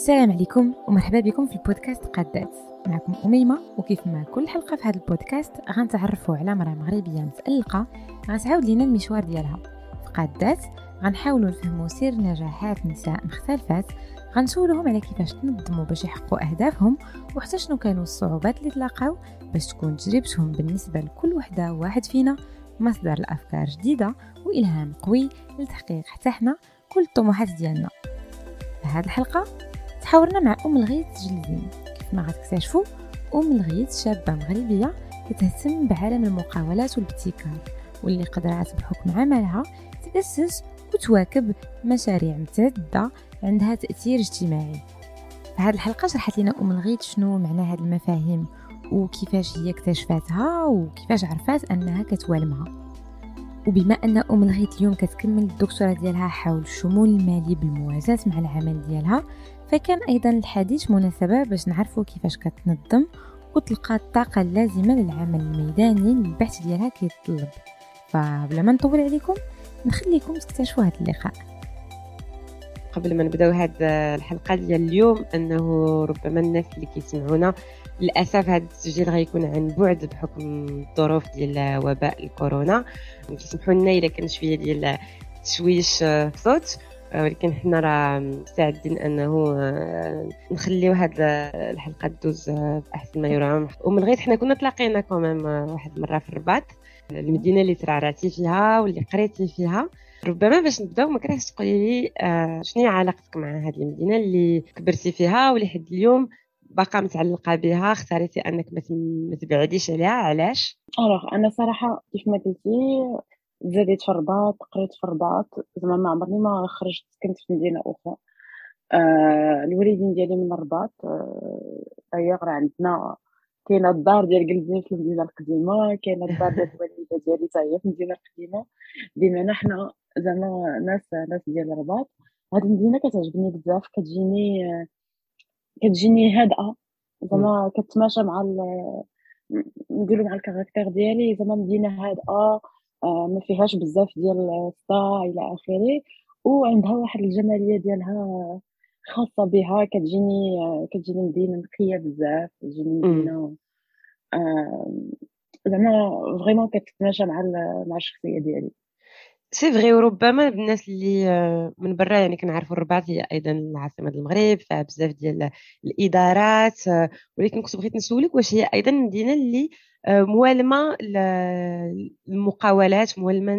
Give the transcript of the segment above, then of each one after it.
السلام عليكم ومرحبا بكم في البودكاست قادات. معكم أميمة وكيف ما كل حلقة في هذا البودكاست غنتعرفوا على مرأة مغربية متألقة غتعاود لينا المشوار ديالها. في قادات غنحاولوا نفهموا سر نجاحات نساء مختلفات غنسولهم على كيفاش تنظموا باش يحققوا أهدافهم وحتى شنو كانوا الصعوبات اللي تلاقاو باش تكون تجربتهم بالنسبة لكل وحدة واحد فينا مصدر لأفكار جديدة وإلهام قوي لتحقيق حتى حنا كل الطموحات ديالنا. في هذه الحلقة تحاورنا مع أم الغيث جلزين. كيف ما غتكتشفوا أم الغيث شابة مغربية كتهتم بعالم المقاولات والابتكار واللي قدرات بحكم عملها تأسس وتواكب مشاريع متعددة عندها تأثير اجتماعي. في هذه الحلقة شرحت لنا أم الغيث شنو معنى هذه المفاهيم وكيفاش هي اكتشفتها وكيفاش عرفات أنها كتوالمها. وبما أن أم الغيث اليوم كتكمل الدكتوراه ديالها حول الشمول المالي بالموازاة مع العمل ديالها فكان أيضا الحديث مناسبة باش نعرفوا كيفاش كتنظم وتلقى الطاقة اللازمة للعمل الميداني البحث ديالها كيتطلب. فبلا ما نطول عليكم نخليكم تكتشفوا هذا اللقاء. قبل ما نبداو هاد الحلقة ديال اليوم أنه ربما الناس اللي كيسمعونا للأسف هذا التسجيل غيكون عن بعد بحكم الظروف ديال وباء الكورونا. كيسمحوا لنا الا كان شوية ديال تشويش الصوت ولكن حنا راه مستعدين انه نخليو هاد الحلقة تدوز بأحسن ما يرام. ومن غير حنا كنا تلاقينا كمان واحد المرة في الرباط. المدينة اللي ترعرعتي فيها واللي قريتي فيها. ربما باش نبداو ما كرهتش تقولي لي آه شنو هي علاقتك مع هذه المدينة اللي كبرتي فيها واللي حد اليوم باقا متعلقة بها اختاريتي أنك ما تبعديش عليها؟ علاش؟ ألوغ أنا صراحة كيف ما قلتي زاديت في الرباط قريت في الرباط زعما ما عمرني ما خرجت سكنت في مدينة أخرى. آه الوالدين ديالي من الرباط آه راه عندنا كاينة الدار ديال قلبي في المدينة القديمة كاينة الدار ديال الوالدة ديالي حتى هي في المدينة القديمة. بما حنا زعما ناس ناس ديال الرباط هاد المدينة كتعجبني بزاف كتجيني كتجيني هادئة. زعما كتماشى مع نقولوا مع ال caractère ديالي زعما مدينة هادئة ما فيهاش بزاف ديال الصداع إلى آخره وعندها واحد الجمالية ديالها خاصة بها. كتجيني كتجيني مدينة نقية بزاف كتجيني مدينة آه، زعما vraiment كتتماشى مع مع الشخصية ديالي. c'est vrai وربما الناس اللي آه، من برا يعني كنعرفوا الرباط هي أيضا العاصمة المغرب فيها بزاف ديال الإدارات ولكن كنت بغيت نسولك واش هي أيضا المدينة اللي آه، موالمة المقاولات موالمة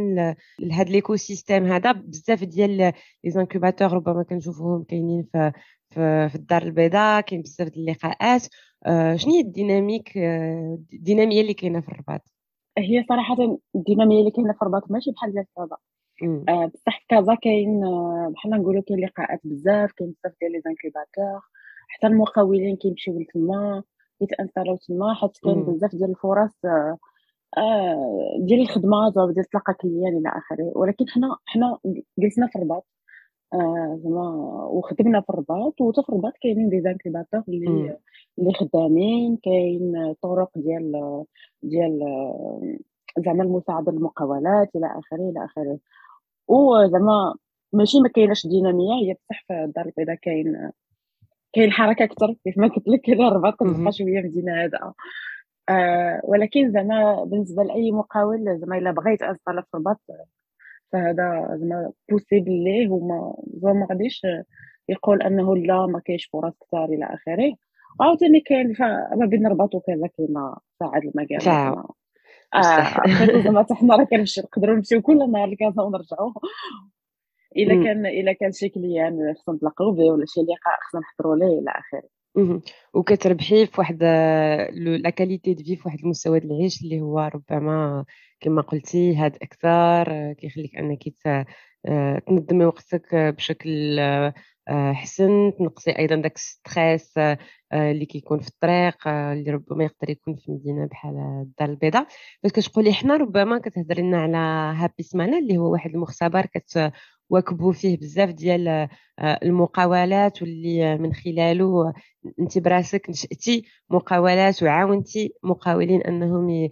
لهذا l'écosystème هذا. بزاف ديال les incubateurs ربما كنشوفوهم كاينين في في الدار البيضاء كاين بزاف ديال اللقاءات. آه، شنو هي ال dynamique آه، الدينامية اللي كاينة في الرباط؟ هي صراحة الدينامية اللي كاينة في الرباط ماشي بحال ديال كازا بصح كازا كاين بحال نقولوا كاين لقاءات بزاف كاين بزاف ديال les incubateurs حتى المقاولين كيمشيو لتما. يت installer و تما حيت كاين بزاف ديال الفرص آه ديال الخدمة ديال تلقى client إلى آخره. ولكن حنا حنا جلسنا في الرباط. آه زعما وخدمنا في الرباط. وتا في الرباط كاينين des incubateurs اللي اللي خدامين. كاين طرق ديال ديال زعما المساعدة للمقاولات إلى آخره إلى آخره. وزعما ماشي ما كايناش دينامية. هي بصح في الدار البيضاء كاين كاين حركة أكثر كيف ما قلت لك الرباط كتبقى شوية مدينة هادئه آه ولكن زعما بالنسبة لأي مقاول زعما إلا بغى يتانستالا في الرباط فهذا زعما بوسيبل ليه. وما زعما ما غاديش يقول أنه لا ما كاينش فرص كثار إلى آخره. عاوتاني كاين ما بين الرباط وكذا كاين ساعات المجال. آه زعما حتى حنا راه كنمشيو نقدروا نمشيو كل نهار لكازا ونرجعوا الا كان الا كان شي client خصنا نتلاقاو به ولا شي لقاء خصنا نحضروا ليه إلى آخره. وكتربحي في واحد la qualité de vie في واحد المستوى ديال العيش اللي هو ربما كما قلتي هاد أكثر كيخليك أنك آه، تنظمي وقتك بشكل آه، حسن تنقصي أيضا داك stress آه، اللي كيكون في الطريق اللي ربما يقدر يكون في مدينة بحال الدار البيضاء. بس كتقولي حنا ربما كتهضري لنا على هابي سمانه اللي هو واحد المختبر كت واكبوا فيه بزاف ديال المقاولات واللي من خلاله انت براسك نشأتي مقاولات وعاونتي مقاولين انهم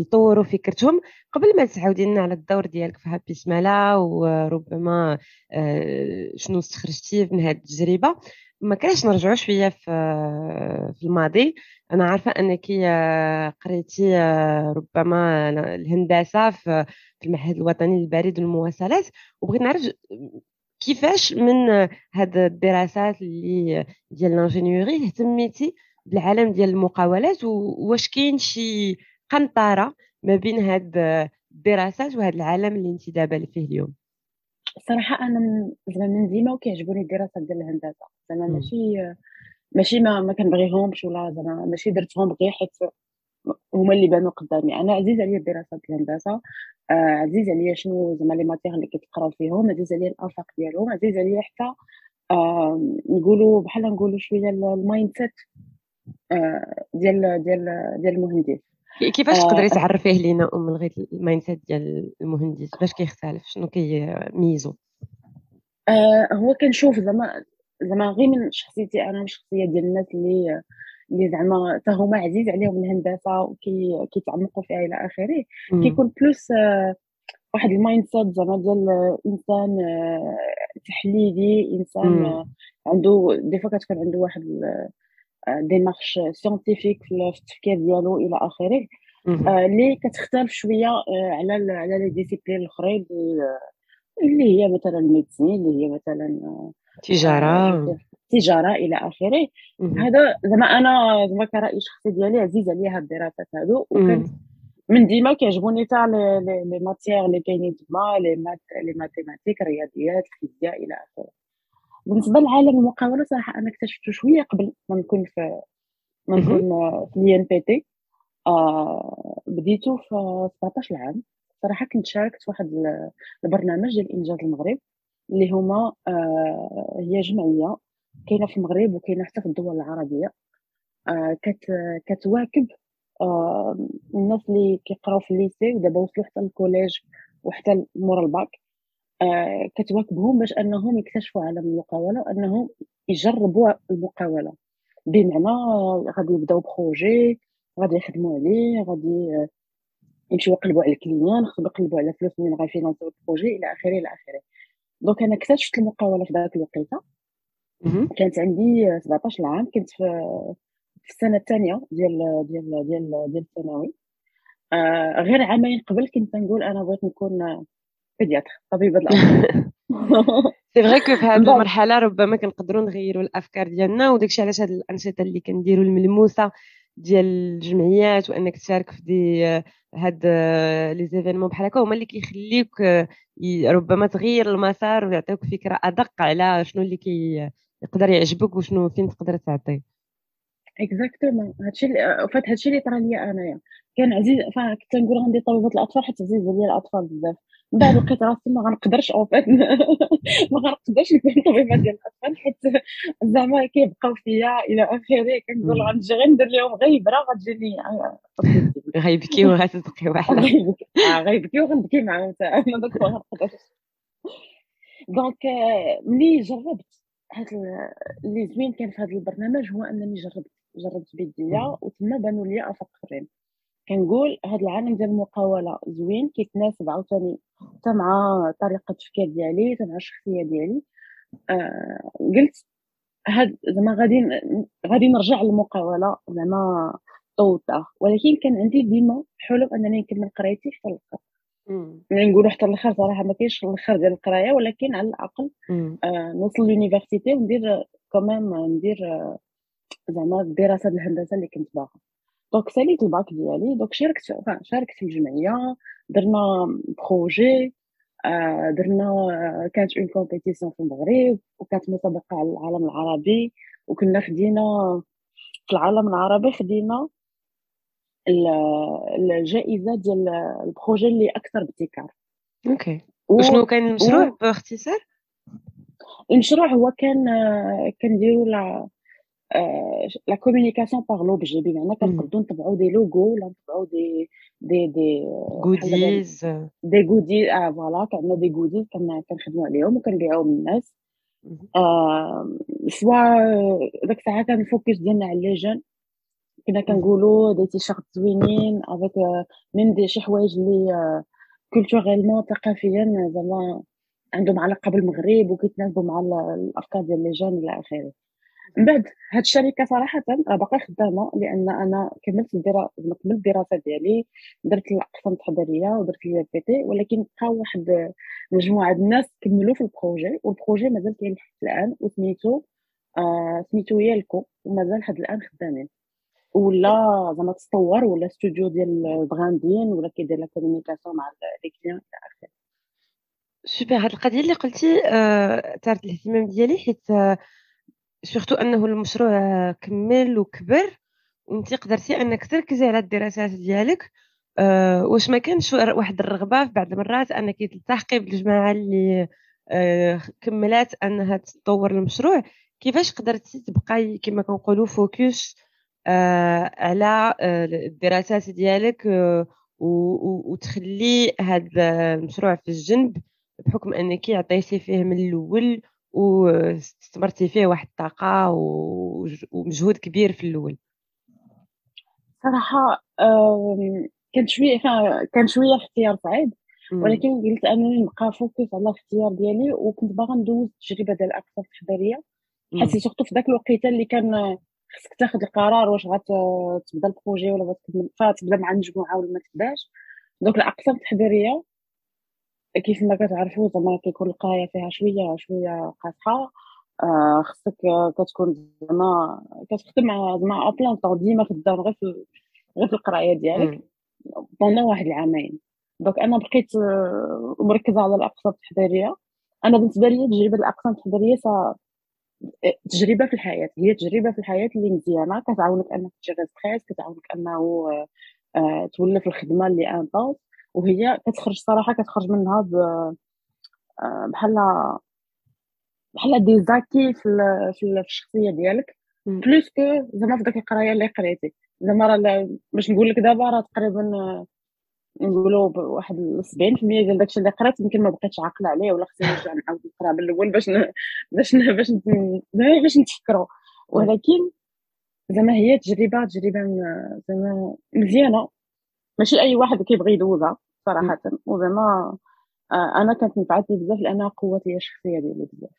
يطوروا فكرتهم. قبل ما تعاودي لنا على الدور ديالك في هابي سمالا وربما آه، شنو استخرجتي من هذه التجربة ما كانش نرجعوا شوية في في الماضي. أنا عارفة أنك قريتي ربما الهندسة في المعهد الوطني للبريد والمواصلات وبغيت نعرف كيفاش من هاد الدراسات اللي ديال لانجينيوري اهتميتي بالعالم ديال المقاولات واش كاين شي قنطرة ما بين هاد الدراسات وهذا العالم اللي انت دابا فيه اليوم؟ صراحة أنا زعما من ديما وكيعجبوني الدراسات ديال الهندسة. زعما ماشي ماشي ما ما كنبغيهمش ولا زعما ماشي درتهم غير حيت هما اللي بانوا قدامي. أنا عزيز عليا الدراسات الهندسة آه عزيز عليا شنو زعما les matières اللي كيتقراو فيهم عزيز عليا الافاق ديالهم عزيز عليا حتى آه نقولوا بحال نقولوا شوية ال en mindset آه ديال ديال ديال المهندس. كيفاش تقدري آه تعرفيه لينا أم لغيت ال mindset ديال المهندس؟ باش كيختلف شنو كيميزو؟ آه هو كنشوف زعما زعما غير من شخصيتي أنا والشخصيه ديال الناس اللي اللي زعما حتى هما عزيز عليهم الهندسة وكي كيتعمقوا فيها إلى آخره. كيكون plus آه واحد ال mindset زعما ديال إنسان آه تحليلي إنسان آه عنده des fois كتكون عنده واحد démarche scientifique في التفكير ديالو إلى آخره. اللي كتختلف شوية على على les disciplines الأخرين اللي هي مثلا ال médecine اللي هي مثلا تجارة. تجارة إلى آخره. هذا زعما أنا زعما كراي شخصي ديالي عزيز عليا هاد الدراسات هادو وكنت من ديما كيعجبوني تاع les matières اللي كاينين تما les maths les mathématiques رياضيات الفيزياء إلى آخره. بالنسبة لعالم المقاولة صراحة أنا اكتشفته شوية قبل ما نكون في ما نكون في ال INPT. آه بديتو في 17 عام صراحة كنت شاركت في واحد البرنامج ديال إنجاز المغرب اللي هما آه هي جمعية كاينة في المغرب وكاينة حتى في الدول العربية. آه كت كتواكب آه الناس اللي كيقراو في ال lycée ودابا وصلوا حتى لل collège وحتى مورا الباك آه كتواكبهم باش أنهم يكتشفوا عالم المقاولة وأنهم يجربوا المقاولة. بمعنى غادي يبداو projet غادي يخدموا عليه غادي يمشيو يقلبوا على ال client خصهم يقلبوا على فلوس منين غي financer و ال projet إلى آخره إلى آخره. donc أنا اكتشفت المقاولة في ذاك الوقيتة. كانت عندي 17 عام كنت في في السنة الثانية ديال ديال ديال ديال الثانوي. آه غير عامين قبل كنت نقول أنا بغيت نكون pédiatre طبيبة الأطفال. c'est vrai que في هذه المرحلة ربما كنقدروا نغيروا الأفكار ديالنا وداكشي علاش هاد الأنشطة اللي كنديروا الملموسة ديال الجمعيات وأنك تشارك في دي هاد les événements بحال هكا هما اللي كيخليوك ربما تغير المسار ويعطيوك فكرة أدق على شنو اللي كي يقدر يعجبك وشنو فين تقدر تعطي. exactement هادشي en fait هادشي اللي طرا ليا أنايا. كان عزيز كنت نقول عندي طبيبه الأطفال حيت عزيز عليا الأطفال بزاف. من بعد لقيت راسي ما غنقدرش en fait ما غنقدرش نكون طبيبة ديال الأطفال حيت زعما كيبقاو فيا إلى آخره. كنقول غنجي غير ندير لهم إبرة غتجيني غيبكيو غتبكي واحدة غيبكيو غنبكي معاهم حتى. أنا داك ما غنقدرش. donc ملي جربت هاد اللي زوين كان في هذا البرنامج هو أنني جربت جربت بيديا وتما بانوا لي افاق اخرين كنقول هذا العالم ديال المقاولة زوين كيتناسب عاوتاني حتى مع طريقة التفكير ديالي حتى مع الشخصية ديالي. آه قلت هاد زعما غادي غادي نرجع للمقاولة زعما طوطة. ولكن كان عندي ديما حلم أنني نكمل قرايتي حتى الآخر ملي نقولوا حتى الآخر صراحة ما كاينش الآخر ديال القرايه ولكن على الأقل آه نوصل l'université وندير كمان ندير آه زعما الدراسة الهندسة اللي كنت باغا. donc ساليت الباك ديالي donc شاركت شاركت في الجمعيه درنا projet آه درنا كانت une compétition في المغرب وكانت مسابقة على العالم العربي وكنا خدينا في العالم العربي خدينا الجائزة ديال ال projet اللي أكثر ابتكار. OK. وشنو كان المشروع باختصار؟ المشروع هو كان كنديروا la communication par l'objet بمعنى كنقدروا نطبعوا des logos ولا نطبعوا des des des goodies des goodies آه voilà عندنا des goodies كنخدموا عليهم وكنبيعوهم للناس. آه soit داك الساعة كان ال focus ديالنا على les jeunes. كنا كنقولوا des t-shirts زوينين avec من des شي حوايج اللي culturellement ثقافيا زعما عندهم علاقه بالمغرب وكيتناسبوا مع الأفكار ديال les jeunes إلى آخره. من بعد هاد الشركة صراحة راه باقا خدامة لأن أنا كملت الدراسه كملت الدراسة ديالي درت الأقسام التحضيرية ودرت l'INPT ولكن بقى واحد مجموعة الناس كملوا في ال projet وال projet مازال كاين حتى الآن وسميتو آه سميتو يالكو ومازال حد الآن خدامين. ولا زعما تطور ولا استوديو ديال ال branding ولا كيدير la communication مع les clients إلى آخره. سوبر هاد القضية اللي قلتي آه تارت الاهتمام ديالي حيت آه surtout أنه المشروع كمل وكبر. وانت قدرتي أنك تركزي على الدراسات ديالك. أه واش ما كانش واحد الرغبة في بعض المرات أنك تلتحقي بالجماعة اللي أه كملات أنها تطور المشروع. كيفاش قدرتي تبقاي كما كنقولوا فوكس على آه، الدراسات ديالك أه وتخلي هذا المشروع في الجنب بحكم أنك عطيتي فيه من الأول واستثمرتي فيه واحد الطاقة ومجهود كبير في الأول. صراحة كان شوية كان شوية اختيار صعيب ولكن قلت أنني نبقى focus على الاختيار ديالي وكنت باغا ندوز التجربة ديال الاقسام التحضيريه حيت surtout في ذاك الوقيته اللي كان خصك تاخذ القرار واش غتبدا ال projet ولا غتكمل فتبدا مع المجموعة ولا ما تبداش دوك الأقسام التحضيرية كيف ما كتعرفوا زعما كيكون القراية فيها شوية شوية قاصحة. آه خصك كتكون زعما كتخدم زعما à plein temps ديما خدام غير في غير في القراية ديالك. pendant واحد العامين. donc أنا بقيت آه، مركزة على الأقسام التحضيرية. أنا بالنسبة لي تجربة الأقسام التحضيرية تجربة في الحياة هي تجربة في الحياة اللي مزيانة كتعاونك أنك ت gérer stress كتعاونك أنه آه تولف الخدمة اللي intense وهي كتخرج صراحة كتخرج منها آه، بحال بحال دي زاكي في في الشخصية ديالك. بلوس كو زعما في داك القراية اللي قريتي. زعما راه باش نقول لك دابا راه تقريبا نقولوا بواحد 70% ديال داكشي اللي قريت يمكن ما بقيتش عاقلة عليه ولا خصني نرجع نعاود نقرأ من الأول باش ن... باش ن... باش ن... باش نتفكروا. ولكن زعما هي تجربه تجربة زعما مزيانة. ماشي أي واحد كيبغي يدوزها صراحة. وزعما آه، أنا كانت نفعتني بزاف لانها قوت لي الشخصية ديالي بزاف.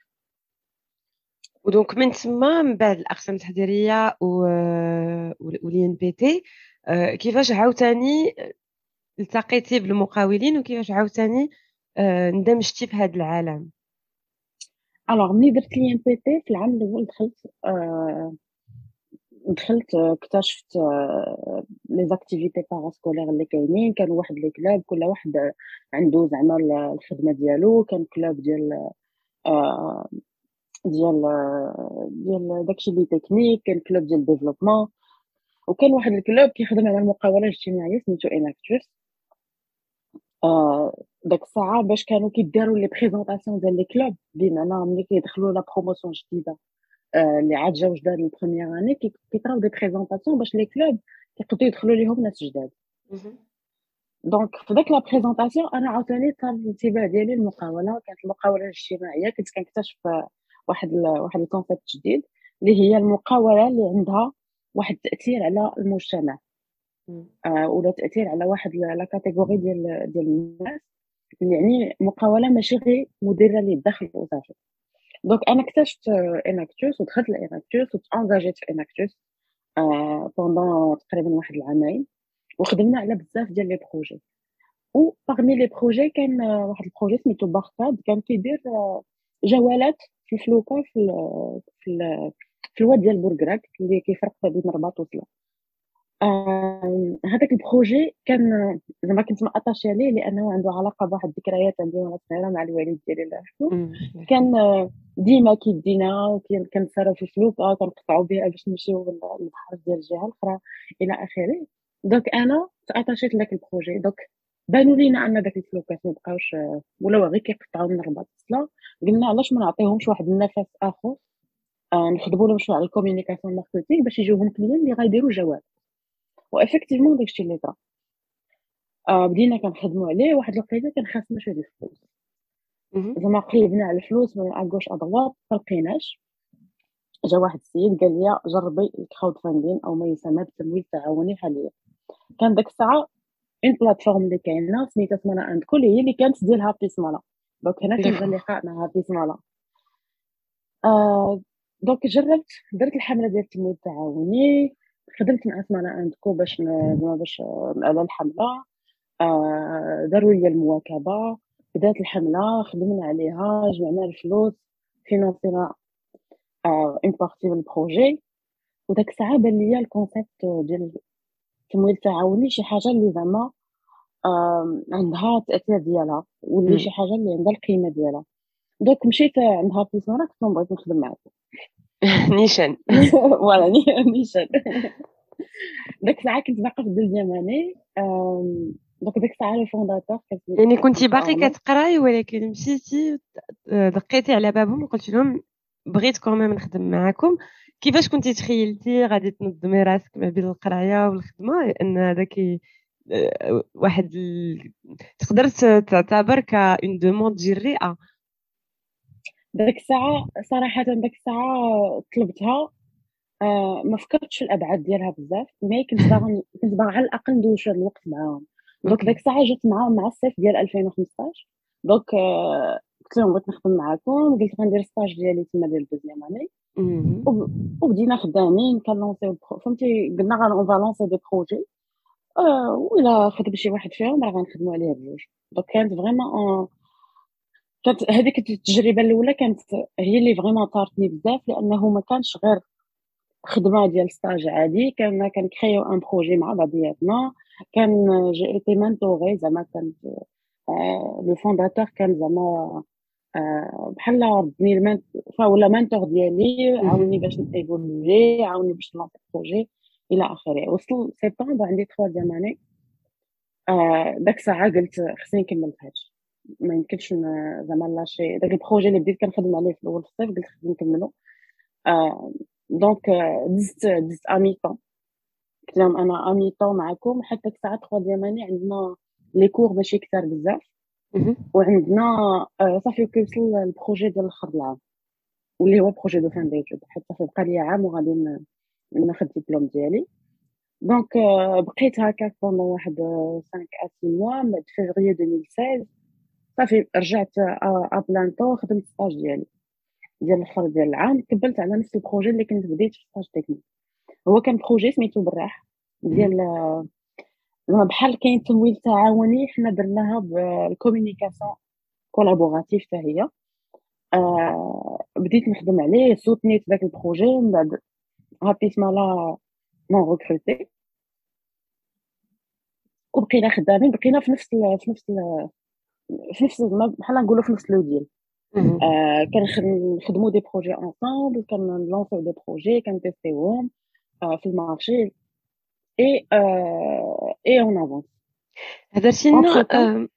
و donc من تما من بعد الأقسام التحضيرية و و l'INPT كيفاش عاوتاني التقيتي بالمقاولين وكيفاش عاوتاني آه، اندمجتي في هذا العالم. alors ملي درت l'INPT في العام الأول دخلت دخلت اكتشفت les activités parascolaires اللي كاينين. كان واحد les clubs كل واحد عنده زعما الخدمة ديالو. كان club ديال ديال ديال داكشي اللي تكنيك. كان club ديال développement وكان واحد ال club كيخدم على المقاولة الاجتماعية سميتو Enactus آه داك الساعة باش كانوا كيداروا les présentations ديال les clubs بمعنى ملي كيدخلوا la promotion جديده اللي عاد جاو جداد ال première année كيطراو des présentations باش les clubs كيقدروا يدخلوا ليهم ناس جداد donc في داك la présentation أنا عاوتاني طال الانتباه ديالي المقاوله كانت المقاوله الاجتماعيه كنت كنكتشف واحد ال واحد ال concept جديد اللي هي المقاوله اللي عندها واحد التاثير على المجتمع آه ولا تأثير على واحد la catégorie ديال ديال الناس. يعني مقاولة ماشي غير مديرة للدخل وصافي donc أنا اكتشفت Enactus ودخلت ل Enactus وت engage يت في Enactus pendant تقريبا واحد العامين وخدمنا على بزاف ديال les projets و parmi les projets كان واحد ال projet سميتو باركاد كان كيدير جولات في الفلوكه في في, في الواد ديال بورقراق اللي كيفرق بين الرباط وسلا هذاك ال projet كان زعما كنت م attachée عليه لأنه عنده علاقة بواحد الذكريات عندي وأنا صغيرة مع الوالد ديالي الله يرحمه. كان ديما كيدينا كنتصرف في الفلوكه كنقطعوا بها باش نمشيو للبحر ديال الجهة الأخرى إلى آخره. donc أنا ت attach يت لذاك ال projet. donc بانوا لينا أن داك الفلوكات ما بقاوش ولاو غير كيقطعوا من الرباط. قلنا علاش ما نعطيهمش واحد النفس آخر؟ آه، نخدموا لهم شوية على ال communication marketing باش يجيوهم clients اللي غيديروا جواب. و effectivement داكشي اللي طرا. آه بدينا كنخدموا عليه واحد الوقيتة كان خاصنا شوية الفلوس. زعما قلبنا على الفلوس من à gauche à droite ما لقيناش. جا واحد السيد قال لي جربي ال crowdfunding أو ما يسمى بالتمويل التعاوني حاليا. كان داك الساعة une plateforme اللي كاينة سميتها سمالا اند كل هي اللي كانت ديال Happy Smala donc هنا كان اللقاء مع Happy Smala آه donc جربت درت الحملة ديال التمويل التعاوني خدمت مع سمالا اند كو باش باش على الحملة. آه داروا لي المواكبة. بدات الحملة خدمنا عليها جمعنا الفلوس financينا une partie من ال projet. وداك الساعة بان ليا ال concept ديال التمويل التعاوني شي حاجة اللي زعما عندها التاثير ديالها واللي شي حاجة اللي عندها القيمة ديالها. donc مشيت عند Happy Smala كنت بغيت نخدم معاكم. نيشان. voilà نيشان. داك الساعة كنت باقا في ال deuxième année donc ديك الساعة ال fondateur يعني كنتي باقي كتقراي ولكن مشيتي دقيتي على بابهم وقلت لهم بغيت quand même نخدم معاكم. كيفاش كنتي تخيلتي غادي تنظمي راسك ما بين القراية والخدمة؟ ان هذاك آه، واحد ال... تقدر تعتبر comme une demande جريئة. ديك الساعة صراحة ديك الساعة طلبتها. آه ما فكرتش في الأبعاد ديالها بزاف mais كنت باغا كنت باغا على الأقل ندوز شوية الوقت معاهم. donc ديك الساعة جات معاهم مع الصيف ديال 2015 donc آه قلت لهم بغيت نخدم معاكم. قلت غندير stage ديالي تما ديال ال deuxième année وبدينا خدامين كن lanceيو فهمتي؟ قلنا غا on lance des projets. آه ولا خدم شي واحد فيهم راه غنخدموا عليه بجوج. donc كانت vraiment كانت هذيك التجربة الأولى كانت هي اللي vraiment طارتني بزاف لأنه ما كانش غير خدمة ديال stage عادي كان كن créeيو un projet مع بعضياتنا كان j'étais mentorée زعما كانت le fondateur كان زعما بحال ردني ولا mentor ديالي عاوني باش n'évoluer عاوني باش ن lancer projet إلى آخره. وصل سبتمبر عندي troisième année داك الساعة قلت خصني نكمل في هادشي. ما يمكنش زعما lâcher داك ال projet اللي بديت كنخدم عليه في الأول في الصيف قلت خصني نكملو. donc دزت دزت à mi-temps قلت لهم أنا à mi-temps معكم حتى الساعة troisième année عندنا les cours ماشي كثار بزاف. وعندنا آه، صافي كيوصل ال projet ديال الآخر العام؟ واللي هو projet de fin d'études حتى صافي بقى لي عام وغادي ناخذ الدبلوم ديالي. donc آه، بقيت هكاك pendant واحد 5 à 6 mois من فيفري 2016 صافي رجعت à plein temps خدمت stage ديالي ديال الآخر ديال العام كملت على نفس ال projet اللي كنت بديت في stage technique. هو كان projet سميتو براح ديال زعما بحال كاين تمويل تعاوني حنا درناها بال communication collaborative حتى هي. آه بديت نخدم عليه soutenيت داك ال projet من بعد Happy Smala m'ont recrutée وبقينا خدامين بقينا في نفس في نفس في نفس بحال نقولوا في نفس لو ديال آه كنخدموا دي بروجي انصامبل كنلونسيو دي بروجي كنتيستيوهم آه في ال marché. إيه إيه en avance هدرتي لنا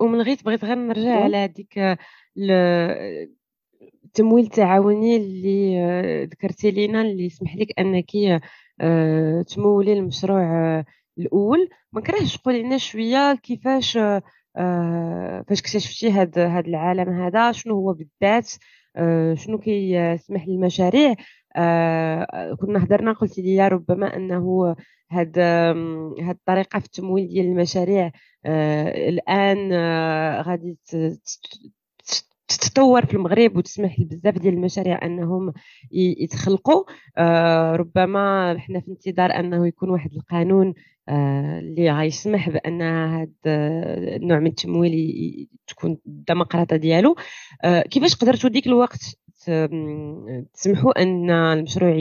ومن غير بغيت غير نرجع على هذيك التمويل التعاوني اللي ذكرتي لينا اللي يسمح لك أنك تمولي المشروع الأول. ما كرهش تقولي لنا شوية كيفاش فاش اكتشفتي هذا هذا العالم هذا شنو هو بالذات؟ شنو كيسمح للمشاريع؟ كنا هضرنا قلت لي ربما أنه هاد هاد الطريقة في التمويل ديال المشاريع آه الآن آه غادي تتطور في المغرب وتسمح لبزاف ديال المشاريع أنهم يتخلقوا. آه ربما حنا في انتظار أنه يكون واحد القانون آه اللي غيسمح بأن هذا النوع من التمويل تكون الديمقراطه ديالو. آه كيفاش قدرتوا ديك الوقت تسمحوا أن المشروع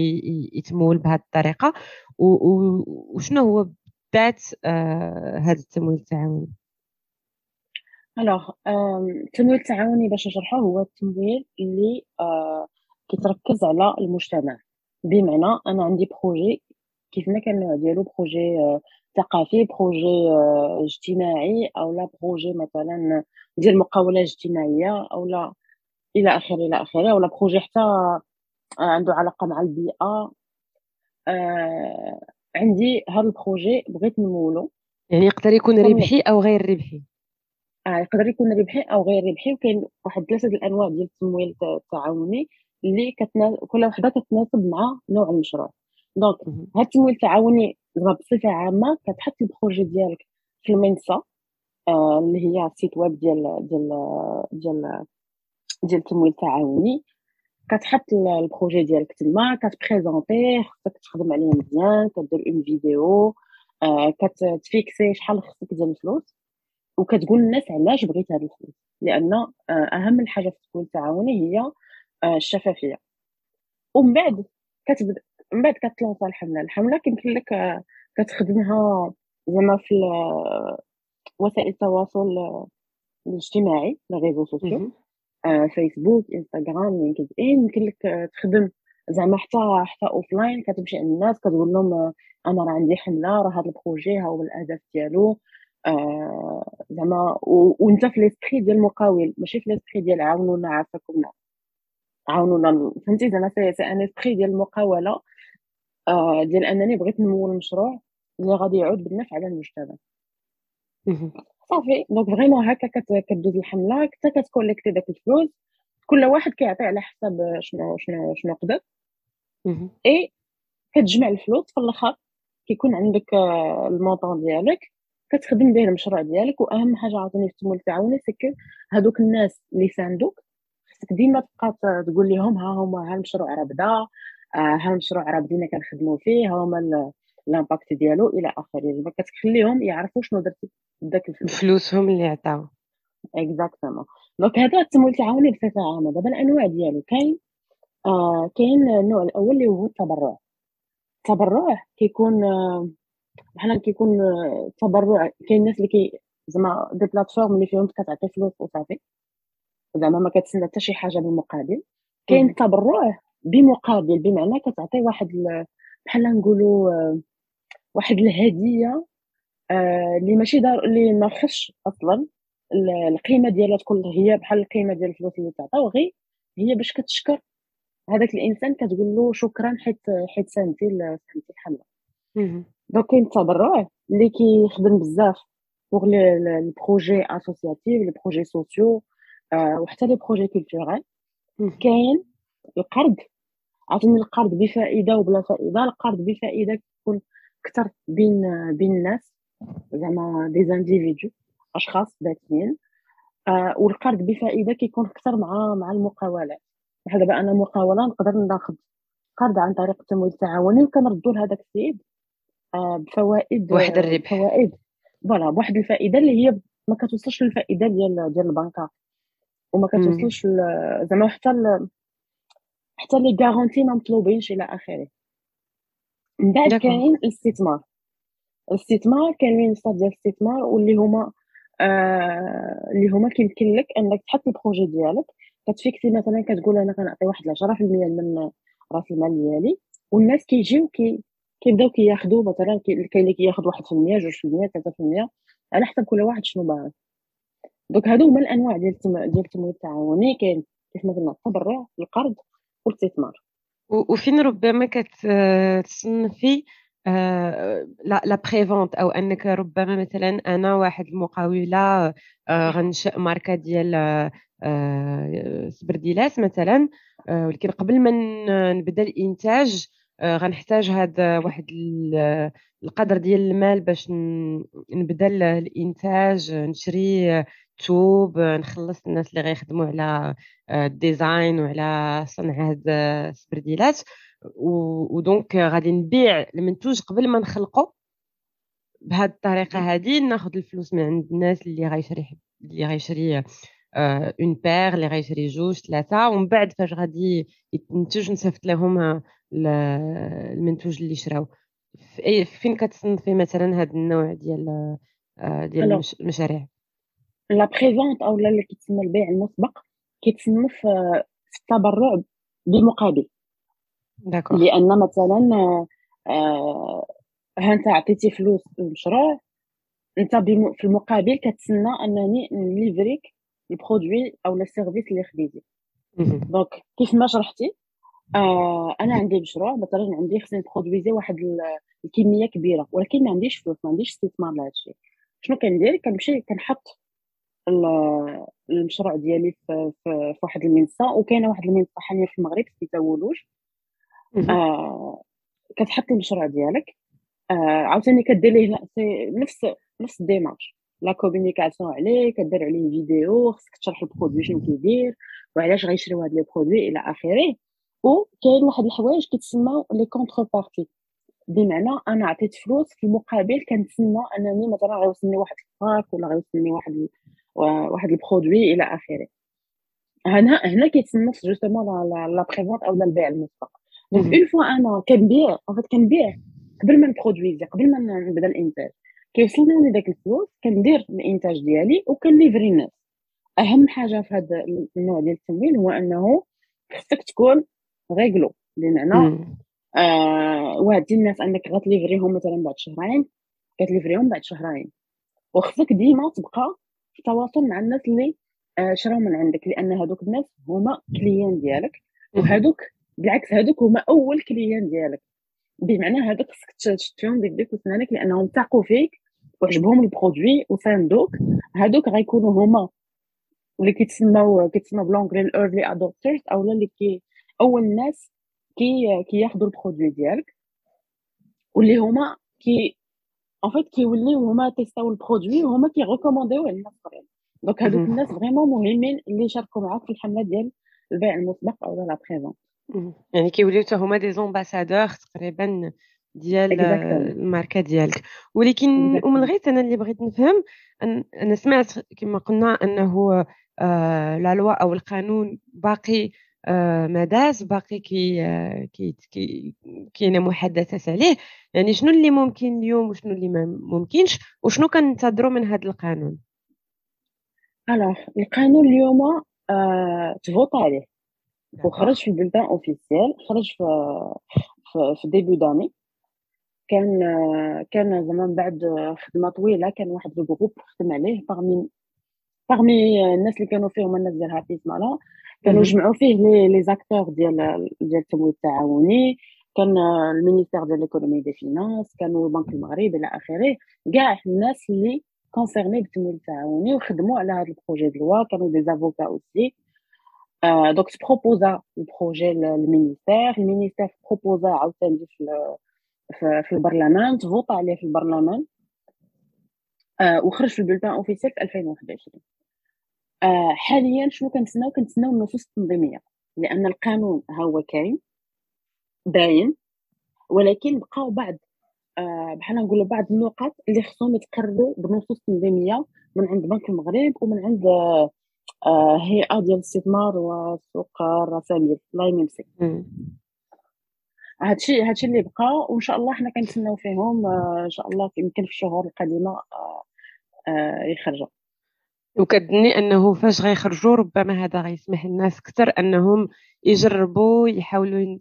يتمول بهذه الطريقة؟ وشنو هو ذات آه، هذا التمويل التعاوني؟ الوغ التمويل التعاوني باش نشرحه هو التمويل اللي آه، كيتركز على المجتمع. بمعنى أنا عندي projet كيف ما كان النوع ديالو projet آه، ثقافي projet اجتماعي أو لا projet مثلا ديال مقاولة اجتماعية أو لا إلى آخره إلى آخره ولا projet حتى عنده علاقة مع البيئة. آه عندي هذا ال projet بغيت نمولو. يعني يقدر يكون ربحي أو غير ربحي. آه يقدر يكون ربحي أو غير ربحي. وكاين واحد ثلاثة الأنواع ديال التمويل التعاوني اللي كتنا... كل وحده كتناسب مع نوع المشروع. donc هاد التمويل التعاوني بصفة عامة كتحط ال projet ديالك في المنصة آه اللي هي ال site web ديال ديال ديال ديال التمويل التعاوني. كتحط ال projet ديالك تما كت présenterيه خصك تخدم عليه مزيان كدير une vidéo آه كتفيكسي شحال خصك ديال الفلوس وكتقول للناس علاش بغيت هاد الفلوس. لأن آه أهم حاجة في التمويل التعاوني هي الشفافية. ومن بعد كتبدأ من بعد كت lanceا الحمله الحمله كيمكن لك كتخدمها زعما في وسائل التواصل الاجتماعي les réseaux sociaux. Facebook Instagram LinkedIn يمكن لك تخدم زعما حتى حتى offline كتمشي عند الناس كتقول لهم آه، أنا راه عندي حمله راه هذا ال projet ها هو الأهداف ديالو. آه زعما وأنت في l'esprit ديال المقاول ماشي في l'esprit ديال عاونونا عافاكم عاونونا فهمتي؟ زعما c'est un esprit ديال المقاولة. آه ديال أنني بغيت نمول مشروع اللي غادي يعود بالنفع على المجتمع. صافي. donc vraiment هكا كدوز الحملة حتى كت collecter داك الفلوس. كل واحد كيعطي على حساب شنو شنو شنو قدر. اي كتجمع الفلوس في الآخر. كيكون عندك آه، ال montant ديالك. كتخدم به المشروع ديالك. وأهم حاجة عاوتاني في التمويل التعاوني c'est que هادوك الناس اللي ساندوك خصك ديما تبقى تقول لهم ها هما ها المشروع راه بدا. ها المشروع راه بدينا كنخدموا فيه ها هما ال impact ديالو إلى آخره. يعني كتخليهم يعرفوا شنو درتي بداك الفلوس. فلوسهم اللي عطاو exactement donc هذا التمويل التعاوني بصفة عامة. دابا الأنواع ديالو. كاين آه كاين النوع الأول اللي هو التبرع. التبرع كيكون آه بحال كيكون آه تبرع. كاين الناس اللي كي زعما دي بلاتفورم اللي فيهم كتعطي فلوس وصافي. زعما ما كتسنى حتى شي حاجة بالمقابل. كاين التبرع بمقابل بمعنى كتعطي واحد بحال نقولوا واحد الهدية آه، اللي ماشي دار اللي ما خش أصلا القيمة ديالها تكون هي بحال القيمة ديال الفلوس اللي تعطاو غير هي باش كتشكر. هذاك الإنسان كتقول له شكرا حيت حيت ساهمتي ساهمتي الحمله donc كاين التبرع اللي كيخدم بزاف pour ال projets associatifs les projets sociaux وحتى les projets culturels كاين القرض. عطيني القرض بفائدة وبلا فائدة؟ القرض بفائدة كيكون أكثر بين بين الناس زعما des individus أشخاص ذاتيين. آه والقرض بفائدة كيكون أكثر مع مع المقاولات بحال دابا أنا مقاولة نقدر ناخذ قرض عن طريق التمويل التعاوني وكنردو لهذاك السيد. آه بفوائد بواحد الربح. فوائد voilà بواحد الفائدة اللي هي ما كتوصلش للفائدة ديال ديال البنكة. وما كتوصلش زعما حتى حتى les garanties ما مطلوبينش إلى آخره. من بعد كاين الاستثمار. الاستثمار كاينين صاد ديال الاستثمار واللي هما آه اللي هما كيمكن لك إنك تحط ال projet ديالك. كتفيكسي مثلا كتقول أنا كنعطي واحد 10% من رأس المال ديالي والناس كيجيو كي كيبداو كياخذوا مثلا كاين اللي كياخذ 1% 2% 3% على حسب كل واحد شنو باغي donc هادو هما الأنواع ديال ديال التمويل التعاوني. كاين كيف ما قلنا التبرع القرض والاستثمار وفين ربما كتصنفي آه، لا لا بريفونت أو أنك ربما مثلا أنا واحد المقاولة آه، غنشأ ماركة ديال آه، سبرديلات مثلا ولكن قبل ما نبدأ الإنتاج غنحتاج هذا واحد القدر ديال المال باش نبدا الإنتاج نشري توب نخلص الناس اللي غيخدموا على ال design وعلى صنع هاد السبرديلات. و donc غادي نبيع المنتوج قبل ما نخلقه بهذه الطريقة هذه ناخذ الفلوس من عند الناس اللي غيشري اللي غيشري une paire اللي غيشري جوج ثلاثة ومن بعد فاش غادي يتنتج نصيفط لهم المنتوج اللي شراو. فين كتصنفي مثلا هذا النوع ديال ديال المشاريع؟ la prévente أو اللي كيتسمى البيع المسبق كيتصنف في التبرع بمقابل d'accord لأن مثلا آه ها أنت عطيتي فلوس للمشروع أنت في المقابل كتسنى أنني نليفريك ال produit أو ال service اللي خديتي donc كيف ما شرحتي آه أنا عندي مشروع مثلا عندي خصني نبرودويزي واحد الكمية كبيرة ولكن ما عنديش فلوس ما عنديش استثمار لهذا الشيء. شنو كندير؟ كنمشي كنحط المشروع ديالي في, في, في واحد المنصة وكاينة واحد المنصة حاليا في المغرب سميتها ولوج. آه كتحط المشروع ديالك. آه عاوتاني كدير ليه نفس نفس ال démarche. la communication عليه كدير عليه فيديو خصك تشرح ال produit شنو كيدير وعلاش غيشريو هاد les produits إلى آخره. وكاين واحد الحوايج كيتسمى les contreparties بمعنى أنا عطيت فلوس في المقابل كنتسنى أنني مثلا غيوصلني واحد ال pack ولا غيوصلني واحد واحد ال produit إلى آخره. هنا هنا كيتسنى justement la prévente أو البيع المسبق. donc une fois أنا كنبيع en fait كنبيع قبل ما نبرودويزي قبل ما نبدأ الإنتاج كيوصلني داك الفلوس كندير الإنتاج ديالي وكنليفري الناس. أهم حاجة في هذا النوع ديال التمويل هو أنه خصك تكون réglo بمعنى آه الناس أنك غتليفريهم مثلا بعد شهرين كتليفريهم بعد شهرين. وخصك ديما تبقى في تواصل مع الناس اللي آه شراو من عندك. لأن هادوك الناس هما clients ديالك وهادوك بالعكس هادوك هما أول client ديالك. بمعنى هادوك خصك تشديهم بيديك وسنانك لأنهم تاقوا فيك وعجبهم ال produit وساندوك هادوك غيكونوا هما اللي كيتسموا كيتسموا ب l'anglais ال early adopters أولا اللي كي اول ناس كي كياخذوا ال produit ديالك. واللي هما كي en fait كيوليو هما تيستاو ال produit وهما كيغوكومونديوه للناس اخرين donc هادوك الناس vraiment مهمين اللي يشاركوا معاك في الحملة ديال البيع المسبق أو la prévente يعني كيوليو حتى هما des ambassadeurs تقريبا ديال الماركة ديالك. ولكن ومن غير أنا اللي بغيت نفهم أنا سمعت كما قلنا أنه آه la loi أو القانون باقي آه ما داز باقي كي كي كي كاينة محادثات عليه. يعني شنو اللي ممكن اليوم وشنو اللي ما ممكنش؟ وشنو كننتظروا من هذا القانون؟ alors القانون اليوم آه تفوت عليه. وخرج في ال bulletin officiel خرج في في, في début d'année كان كان زعما بعد خدمة طويلة كان واحد ال groupe خدم عليه. parmi parmi الناس اللي كانوا فيهم الناس ديال Happy Smala كانوا جمعوا فيه les les acteurs ديال ديال التمويل التعاوني. كان ال ministère ديال l'économie des finances كانوا البنك المغربي إلى آخره. كاع الناس اللي concernés بالتمويل التعاوني وخدموا على هذا ال projet de loi كانوا des avocats aussi donc بروبوزا ال projet لل ministère ال ministère بروبوزا عاوتاني في في البرلمان تفوت عليه في البرلمان آه وخرج في البلتان اوفيسيال في 2021 آه حاليا شنو كنتسناو؟ كنتسناو النصوص التنظيميه لأن القانون ها هو كاين باين. ولكن بقاو بعض آه بحال نقولوا بعض النقط اللي خصهم يتقرروا بنصوص تنظيمية من عند بنك المغرب ومن عند آه هيئه ديال الاستثمار وسوق الرسائل الله يمسك. هادشي هادشي اللي بقى وإن شاء الله حنا كنتسناو فيهم آه، إن شاء الله يمكن في الشهور القادمة آه، آه، يخرجوا. وكتظني أنه فاش غيخرجوا ربما هذا غيسمح للناس أكثر أنهم يجربوا يحاولوا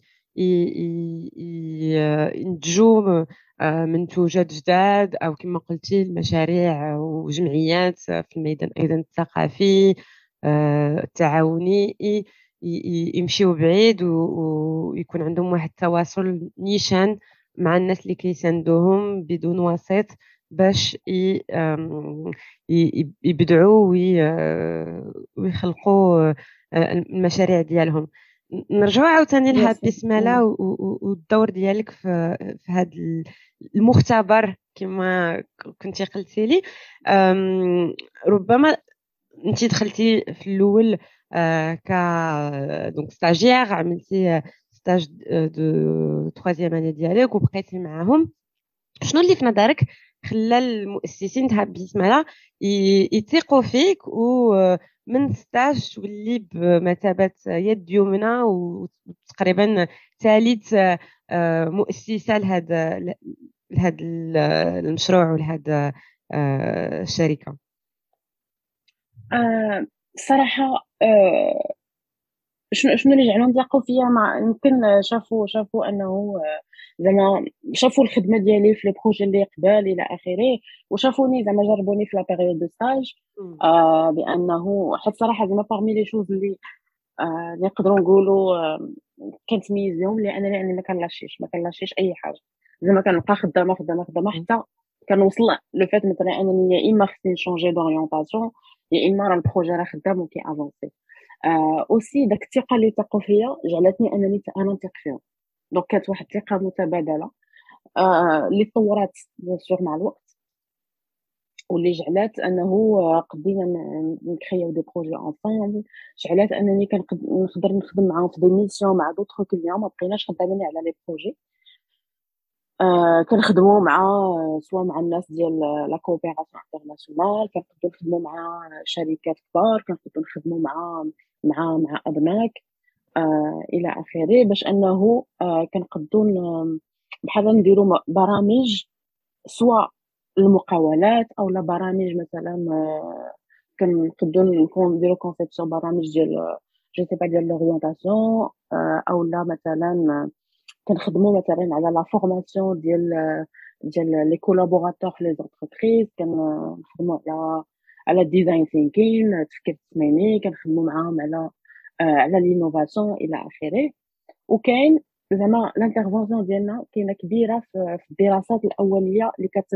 ينتجوا منتوجات جداد أو كما قلتي المشاريع وجمعيات في الميدان أيضا الثقافي التعاوني يمشيو بعيد ويكون عندهم واحد التواصل نيشان مع الناس اللي كيساندوهم بدون وسيط باش يبدعوا ويخلقوا آه، المشاريع ديالهم. نرجعوا عاوتاني لهاد البسمله والدور ديالك في في هذا المختبر كما كنتي قلتي لي. ربما انت دخلتي في الأول ك donc stagiaire عملتي stage de troisième année ديالك وبقيتي معاهم. شنو اللي في نظرك خلى المؤسسين تاع Happy Smala يثيقوا فيك ومن ستاج تولي بمثابة يد يمنى وتقريبا ثالث مؤسسة لهذا لهذا المشروع ولهذا الشركة؟ الصراحه آه، شنو شنو اللي جعلهم يثقوا فيا؟ مع يمكن شافوا شافوا أنه آه، زعما شافوا الخدمة ديالي في les projets اللي قبال إلى آخره وشافوني زعما جربوني في la période de stage آه بأنه حيت صراحة زعما parmi les choses اللي آه نقدروا نقولوا آه لهم لأنني يعني ما كنلاشيش ما كنلاشيش أي حاجة. زعما كنبقى خدامه خدامه خدامة حتى كنوصل الوفاة مثلا أنني يا إما خصني نchanger d'orientation يا اما راه ال projet راه خدام وكي avancer aussi داك الثقه اللي ثقوا فيا جعلتني انني أنا نثق فيهم donc كانت واحد الثقه متبادله اللي تطورات bien sûr مع الوقت واللي جعلات انه قدينا نكريو des projets ensemble جعلات انني كنقدر نخدم معاهم في des missions مع d'autres clients ما بقيناش خدامين على les projets آه كنخدموا مع سواء مع الناس ديال la coopération internationale كنقدروا نخدموا مع شركات كبار كنقدروا نخدموا مع مع مع أبناك آه إلى آخره باش أنه آه كنقدروا بحال نديروا برامج سواء المقاولات أو لا برامج مثلا آه، كنقدروا نكون نديروا conception برامج ديال je sais pas ديال l'orientation آه، أو لا مثلا كنخدموا مثلا على la formation ديال ديال les collaborateurs في les entreprises كنخدموا على على ال design thinking التفكير التصميمي كنخدموا معاهم على آه، على l'innovation إلى آخره. وكاين زعما l'intervention ديالنا كاينة كبيرة في الدراسات الأولية اللي كت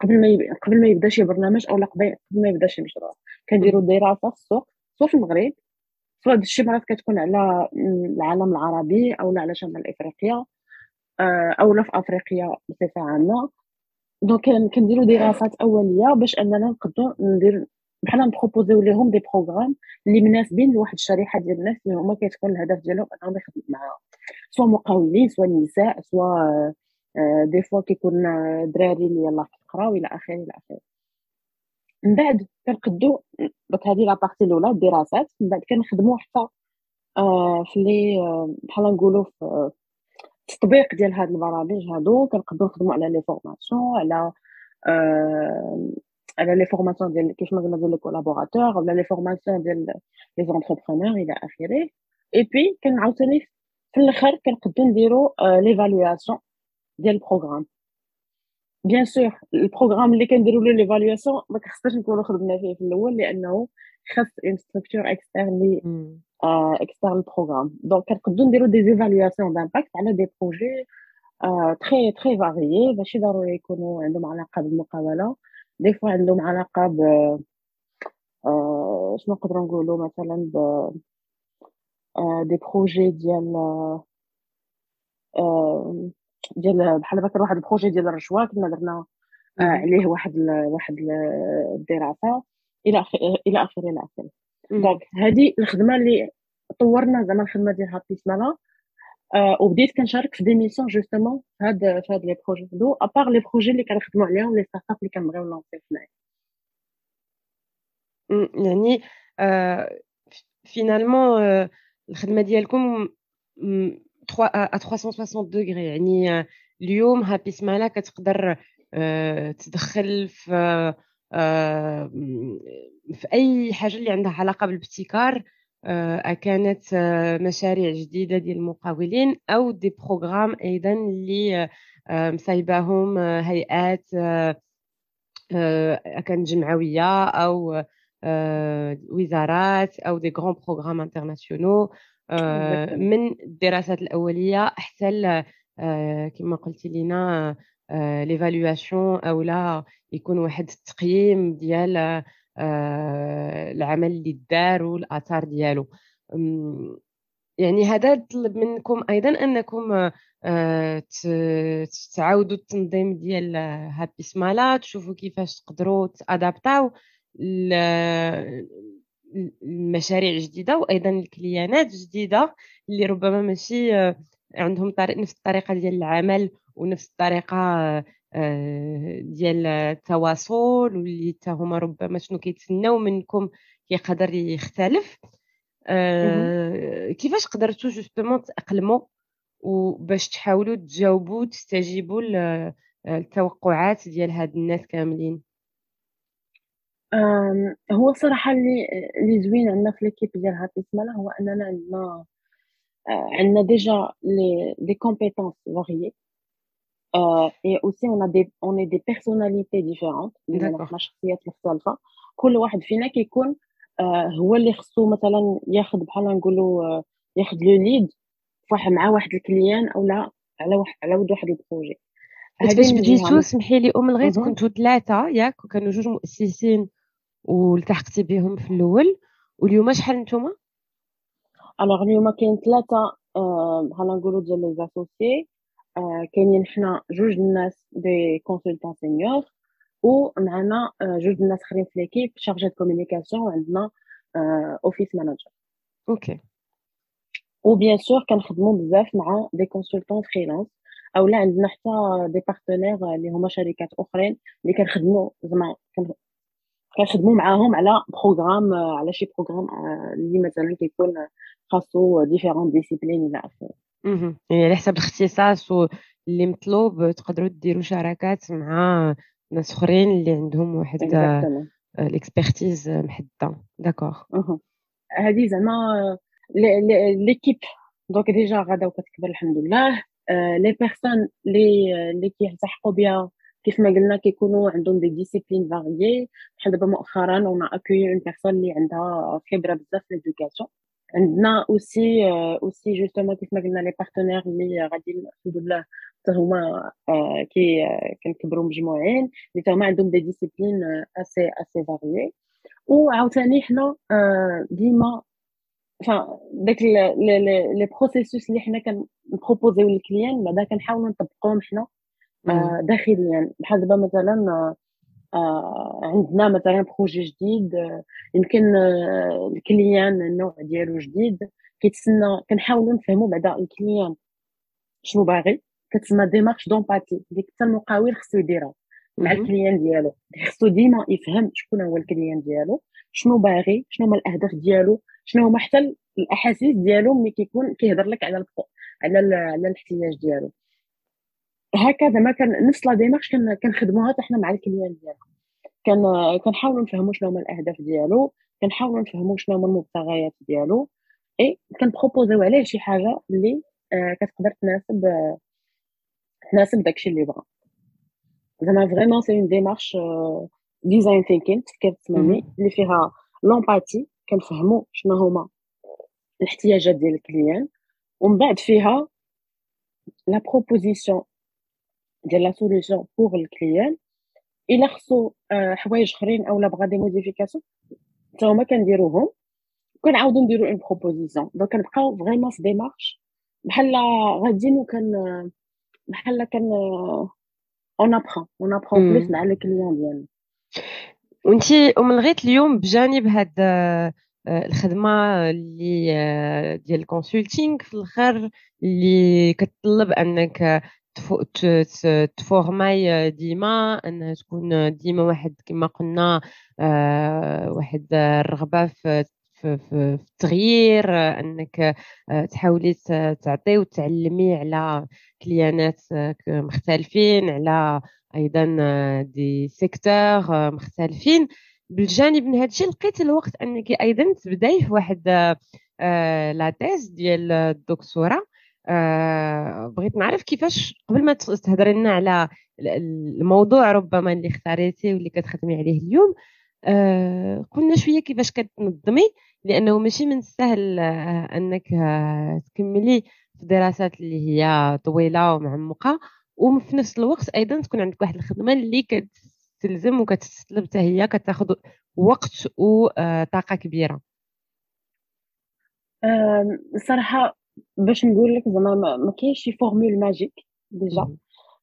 قبل ما قبل ما يبدأ شي برنامج أو قبل ما يبدأ شي مشروع. كنديروا دراسة في السوق سواء في المغرب. سواء هادشي مرات كتكون على العالم العربي أو على شمال إفريقيا آه، أو في أفريقيا بصفة عامة. donc كنديروا دراسات أولية باش أننا نقدروا ندير بحال نبروبوزيو لهم des programmes اللي مناسبين لواحد الشريحة ديال الناس اللي هما كتكون الهدف ديالهم أنهم يخدموا معاها سواء مقاولين سواء نساء سواء des fois كيكون دراري اللي يلاه كيقراو إلى آخره إلى آخره. من بعد كنقدو donc هذه la partie الأولى الدراسات من بعد كنخدمو حتى آه في les آه بحال نقولوا في التطبيق ديال هاد البرامج هادو كنقدروا نخدموا على les formations على آه على les formations ديال كيف ما قلنا ديال les collaborateurs ولا les formations ديال les entrepreneurs إلى آخره. اي بي كان عاوتاني في الآخر كنقدروا نديروا l'évaluation ديال ال programme. bien sûr ال programme اللي كنديروا له l'évaluation ما كخصناش نكونوا خدمنا فيه في الأول لأنه خاص une structure externe اللي externe ال programme donc كنقدروا نديروا des évaluations d'impact على des projets très très variés ماشي ضروري يكونوا عندهم علاقة بالمقاولة. des fois عندهم علاقة ب شنو نقدروا نقولوا مثلا ب des projets ديال ديال بحال هكا واحد ال projet ديال الرشوه كنا درنا آه، عليه واحد واحد الدراسة إلى إلى اخره إلى اخره donc هذه الخدمة اللي طورنا زعما الخدمة ديال Happy Smala آه وبديت كنشارك في des missions justement في هاد في هاد les projets هادو à part les projets اللي كنخدموا عليهم les startups اللي كنبغيو نلونسيو معايا يعني آه finalement آه الخدمة ديالكم à 360 degrés يعني اليوم Happy Smala كتقدر تدخل في في أي حاجة اللي عندها علاقة بالابتكار كانت مشاريع جديدة ديال المقاولين أو des programmes أيضا اللي مصايباهم هيئات كانت جمعوية أو وزارات أو des grands programmes internationaux آه، من الدراسات الأولية حتى آه، كما قلتي لينا l'évaluation أو لا يكون واحد التقييم ديال آه، العمل اللي دار والاثار ديالو. يعني هذا يطلب منكم أيضا أنكم تعاودوا التنظيم ديال Happy Smala تشوفوا كيفاش تقدروا تأدابتاو لمشاريع جديدة وأيضا الكليانات جديدة اللي ربما ماشي آه، عندهم طريق نفس الطريقة ديال العمل ونفس الطريقة آه، ديال التواصل واللي حتى هما ربما شنو كيتسناو منكم يقدر يختلف. آه، كيفاش قدرتوا justement تأقلموا وباش تحاولوا تجاوبوا تستجيبوا للتوقعات ديال هاد الناس كاملين؟ هو الصراحة اللي اللي زوين عندنا في l'équipe ديال Happy Smala هو أننا عندنا آه، عندنا déjà les des compétences variées et aussi on des on des personnalités différentes عندنا شخصيات مختلفة. كل واحد فينا كيكون آه، هو اللي خصو مثلا ياخد بحال نقولوا ياخذ le lead فواحد مع واحد ال client أو لا على واحد على ود واحد ال projet. فاش بديتو سمحي لي أم الغيث كنتو ثلاثة ياك؟ وكانوا جوج مؤسسين والتحقتي بهم في الأول. واليوم شحال نتوما؟ alors اليوم كاين ثلاثة بحال نقولوا ديال les associés كاينين حنا جوج الناس des consultants seniors ومعنا جوج الناس آخرين في l'équipe chargée de communication وعندنا office manager okay و bien sûr كنخدموا بزاف مع des consultants freelance أو لا عندنا حتى des partenaires اللي هما شركات أخرين اللي كنخدموا زعما كنخدموا معاهم على programme على شي programme اللي مثلا كيكون خاصو différentes disciplines إلى اخره يعني على حسب الاختصاص واللي مطلوب تقدروا ديروا شراكات مع ناس أخرين اللي عندهم واحد ال expertise محددة. d'accord هذه زعما l'équipe donc déjà غادا وكتكبر الحمد لله. les personnes les اللي كيلتحقوا بها كيف ما قلنا كيكونوا عندهم des disciplines variées بحال دابا مؤخرا on accueille une personne اللي عندها خبرة بزاف في l'éducation عندنا aussi aussi justement كيف ما قلنا les partenaires اللي غادي الحمد لله حتى هما كي كنكبروا مجموعين. اللي هما عندهم des disciplines assez assez variées وعاوتاني حنا ديما داك les processus اللي حنا كن proposerيو لل client بعدا كنحاولوا نطبقوهم حنا. آه، داخليا. بحال دابا مثلا آه، عندنا مثلا projet جديد آه، يمكن ال client النوع ديالو جديد كيتسنى كنحاولوا نفهموا بعدا ال client شنو باغي. كتسمى démarche d'empathie ديك حتى المقاول خصو يديرها مع ال client ديالو. خصو ديما يفهم شكون هو ال client ديالو شنو باغي شنو هما الأهداف ديالو شنو هما حتى الأحاسيس ديالو ملي كيكون كيهضر لك على على على الاحتياج ديالو. هكذا ما كان نفس la démarche كنخدموها حتى حنا مع ال client ديالو كان كنحاولوا نفهموا شنو هما الأهداف ديالو كنحاولوا نفهموا شنو هما المبتغيات ديالو et كن proposerيو عليه شي حاجة اللي آه كتقدر تناسب تناسب داكشي اللي بغا. زعما vraiment c'est une démarche design thinking تفكير التصميمي اللي فيها l'empathie كنفهموا شنو هما الاحتياجات ديال ال client ومن بعد فيها la proposition ديال la solution pour ال client إلا خصو حوايج أخرين اولا بغا des modifications حتى هما كنديروهم. كنعاودو نديرو une proposition donc كنبقاو vraiment في démarche بحال غاديين وكان بحال كان on apprend on apprend plus مع ال client ديالنا. وانت أم الغيث اليوم بجانب هاد الخدمة اللي ديال ال consulting في الآخر اللي كتطلب أنك ت formerاي ديما. انها تكون ديما واحد كما قلنا واحد الرغبة في في, التغيير أنك تحاولي تعطي وتعلمي على كليانات مختلفين على أيضا دي سيكتور مختلفين. بالجانب من هذا الشيء لقيت الوقت أنك أيضا تبداي في واحد لا ديال الدكتوراه. آه بغيت نعرف كيفاش قبل ما تهضري لنا على الموضوع ربما اللي اختاريتيه واللي كتخدمي عليه اليوم آه قلنا شوية كيفاش كتنظمي لأنه ماشي من السهل آه أنك تكملي في دراسات اللي هي طويلة ومعمقة وفي نفس الوقت أيضا تكون عندك واحد الخدمة اللي كتستلزم وكتستلب حتى هي كتاخذ وقت وطاقه كبيرة. الصراحه باش نقول لك زعما ما كاينش شي formule magique déjà.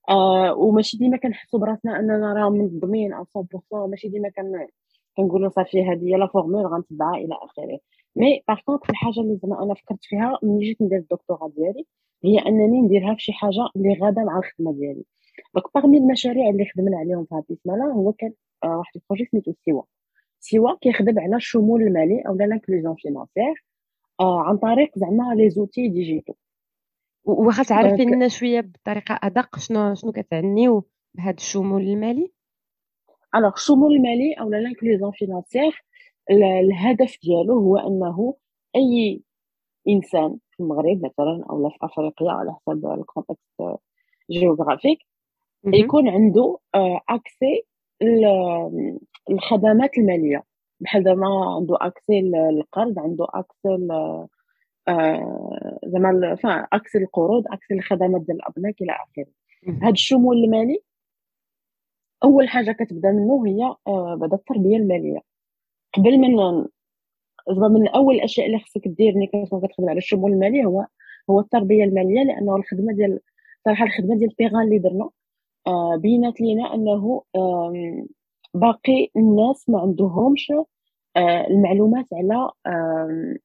آه وماشي ديما كنحسوا براسنا أننا راه منظمين 100% ماشي ديما كن كنقولوا صافي هذه هي la formule غنتبعها إلى آخره. mais par contre الحاجة اللي زعما أنا فكرت فيها ملي جيت ندير الدكتوراه ديالي هي أنني نديرها في شي حاجة اللي غاده مع الخدمة ديالي. donc parmi المشاريع اللي خدمنا عليهم في هذه السمانه هو كان آه واحد ال projet سميتو سيوا. سيوا كيخدم على الشمول المالي أو l'inclusion financière عن طريق زعما les outils digitaux واخا تعرفي لنا شوية بطريقة أدق شنو شنو كتعنيو بهذا الشمول المالي؟ alors الشمول المالي أو l'inclusion financière الهدف ديالو هو أنه أي إنسان في المغرب مثلا أو في أفريقيا على حسب ال contexte géographique يكون عنده accès آه، الخدمات المالية. بحال دابا عنده اكسي للقرض عنده اكسي آه زعما إكس القروض إكس الخدمات ديال الأبناء إلى آخره. هذا الشمول المالي أول حاجة كتبدا منه هي آه بعدا التربية المالية. قبل من زعما من أول الأشياء اللي خصك دير ملي كتخدم على الشمول المالي هو هو التربية المالية لأنه الخدمة ديال صراحة الخدمة ديال بيغان اللي درنا آه بينات لينا أنه آه باقي الناس ما عندهمش آه المعلومات على آه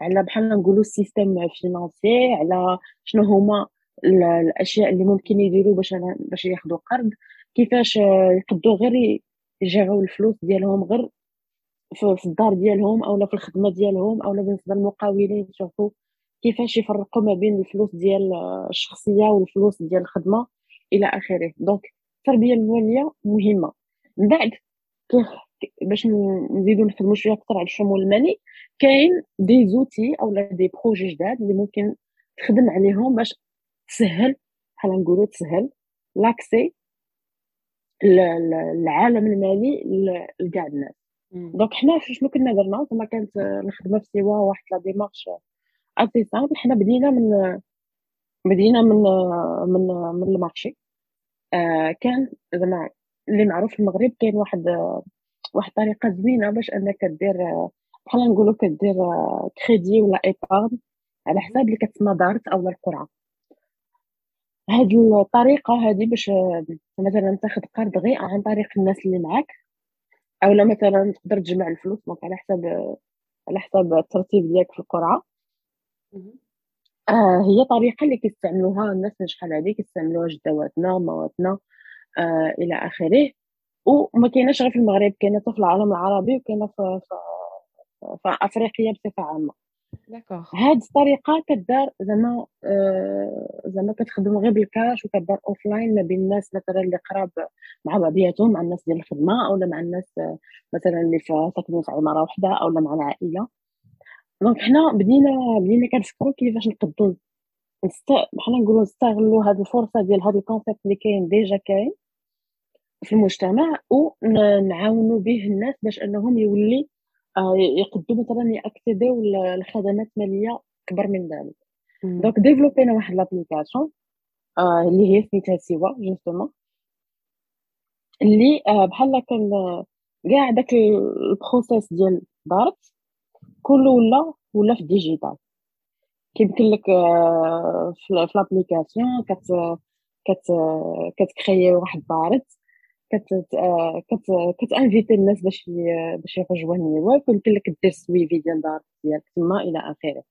على بحال نقولوا ال système financier على شنو هما الأشياء اللي ممكن يديروا باش باش ياخذوا قرض. كيفاش يقدروا غير يجيروا الفلوس ديالهم غير في الدار ديالهم اولا في الخدمة ديالهم اولا بالنسبة للمقاولين surtout كيفاش يفرقوا ما بين الفلوس ديال الشخصية والفلوس ديال الخدمة إلى آخره. donc التربية المالية مهمة. من بعد باش نزيدو نخدمو شوية أكثر على الشمول المالي كاين des outils اولا des projets جداد اللي ممكن تخدم عليهم باش تسهل بحال نقولوا تسهل l'accès العالم المالي لكاع الناس. donc حنا شنو كنا درنا؟ زعما كانت الخدمه في سيوا واحد la démarche assez simple حنا بدينا من بدينا من من من ال marché. آه كان زعما اللي معروف في المغرب كاين واحد واحد الطريقة زوينة باش أنك دير بحال نقولوا كدير كريدي ولا épargne على حساب اللي كتسمى دارت أو القرعة. هاد الطريقة هذه باش مثلا تاخذ قرض غير عن طريق الناس اللي معاك أولا مثلا تقدر تجمع الفلوس donc على حساب على حساب الترتيب ديالك في القرعة. آه هي طريقة اللي كيستعملوها الناس من شحال هادي كيستعملوها جدواتنا مواتنا. آه إلى آخره. وما كايناش غير في المغرب كاينة في العالم العربي وكاينة في, في, في أفريقيا بصفة عامة. هاد الطريقة كدار زعما آه زعما كتخدم غير بالكاش وكدار offline ما بين الناس مثلا اللي قراب مع بعضياتهم مع الناس ديال الخدمة أولا مع الناس آه مثلا اللي ساكنين في عمارة وحدة أولا مع العائلة. donc حنا بدينا بدينا كنفكروا كيفاش نقدو. بحال نقولوا نستغلوا هاد الفرصة ديال هاد ال concept اللي كاين déjà كاين. في المجتمع ونعاونوا به الناس باش أنهم يولي آه، يقدوا مثلا ياكسيديو لخدمات مالية أكبر من ذلك. donc ديفلوبينا واحد l'application آه، اللي هي سميتها سيوا justement اللي آه، بحال كان كاع داك ال process ديال دارت كله ولا ولا في ال digital كيمكن لك في l'application كت كت كتكريي واحد دارت كت كت كتانفيتي الناس باش باش يرجعوا ويمكن لك دير suivi ديال دار ديالك تما إلى آخره.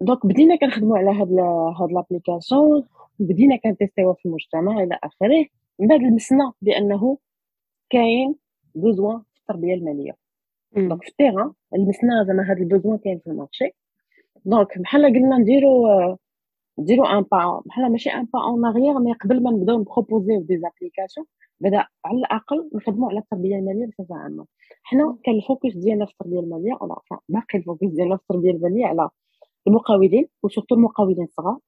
donc بدينا كنخدموا على هاد هاد l'application بدينا كنتيستيوها في المجتمع إلى آخره. من بعد لمسنا بأنه كاين besoin في التربية المالية. donc في ال terrain لمسنا زعما هاد ال besoin كاين في ال marché. donc بحال قلنا نديرو نديرو un pas بحال ماشي un pas en arrière mais قبل ما نبداو نبروبوزيو des applications بدا على الأقل نخدموا على التربية المالية بصفة عامة. حنا كان ال focus ديالنا في التربية المالية ولا باقي ال focus ديالنا في التربية المالية على المقاولين و surtout المقاولين الصغار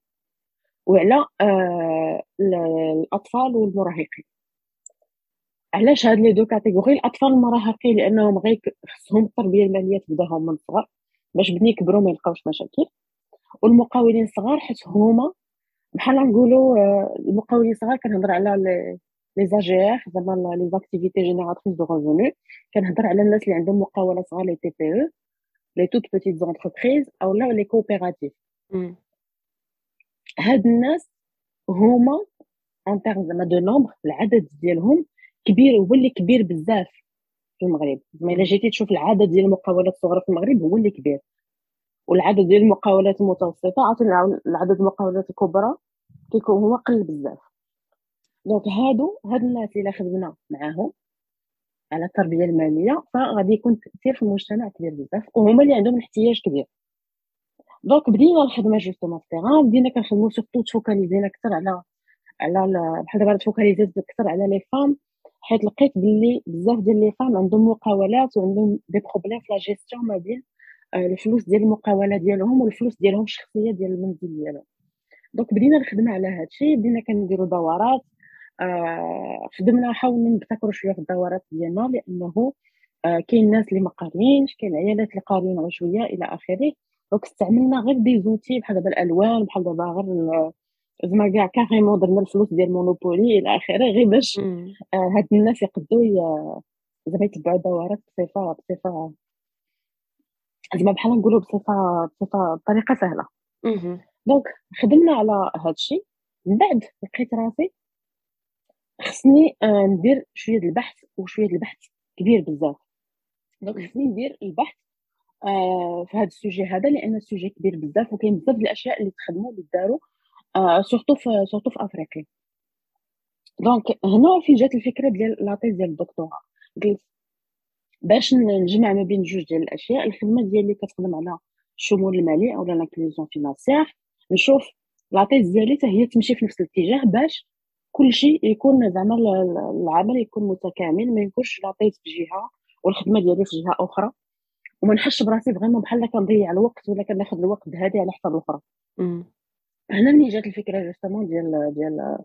وعلى آه الأطفال والمراهقين. علاش هاد les deux catégories؟ الأطفال المراهقين لأنهم غير خصهم التربية المالية تبداهم من الصغر باش بني يكبروا ما يلقاوش مشاكل. والمقاولين الصغار حيت هما بحال نقولوا آه، المقاولين الصغار كنهضر على les AGR زعما les activités génératrices de revenus كنهضر على الناس اللي عندهم مقاولات صغار les TPE les toutes petites entreprises أو لا les coopératives. هاد الناس هما en termes زعما de nombre العدد ديالهم كبير هو اللي كبير بزاف في المغرب. زعما إلا جيتي تشوف العدد ديال المقاولات الصغرى في المغرب هو اللي كبير. والعدد ديال المقاولات المتوسطه عرفتي العدد المقاولات الكبرى كيكون هو قل بزاف. donc هادو هاد الناس اللي خدمنا معاهم على التربية المالية فغادي يكون التاثير في المجتمع كبير بزاف وهما اللي عندهم احتياج كبير. donc بدينا الخدمة justement في ال terrain بدينا كنخدمو surtout تفوكاليزينا أكثر على على بحال دابا تفوكاليزيت أكثر على les femmes حيت لقيت باللي بزاف ديال les femmes عندهم مقاولات وعندهم des problèmes في لا جيستيون ما بين الفلوس ديال المقاولة ديالهم والفلوس ديالهم الشخصية ديال المنزل ديالهم. donc بدينا الخدمه على هذا الشيء بدينا كنديروا دورات آه خدمنا حاولنا نبتكروا شوية في الدورات ديالنا لأنه آه كاين ناس اللي ما قاريينش كاين عيالات اللي قاريين شوية إلى آخره. donc استعملنا غير des outils بحال دابا الألوان بحال دابا غير زعما كاع carrément درنا الفلوس ديال Monopoly إلى آخره غير باش آه هاد الناس يقدروا زعما يتبعوا الدورات بصفة بصفة زعما بحال نقولوا بصفة بصفة بطريقة سهلة. donc خدمنا على هاد الشيء. من بعد لقيت راسي خصني آه ندير شوية البحث وشوية البحث كبير بزاف. donc خصني ندير البحث آه في هذا ال sujet هذا لأن ال sujet كبير بزاف وكاين بزاف الأشياء اللي تخدموا اللي داروا آه surtout في surtout في أفريقيا. donc هنا في جات الفكرة ديال la thèse ديال الدكتوراه. قلت باش نجمع ما بين جوج ديال الأشياء الخدمة ديالي كتخدم على الشمول المالي أو l'inclusion financière نشوف la thèse ديالي حتى هي تمشي في نفس الاتجاه باش كل شيء يكون زعما العمل يكون متكامل ما يكونش la thèse في جهة والخدمة ديالي في جهة أخرى. وما نحسش براسي vraiment بحال كنضيع الوقت ولا كناخذ الوقت هذه على حساب الأخرى. هنا ملي جات الفكرة justement ديال ديال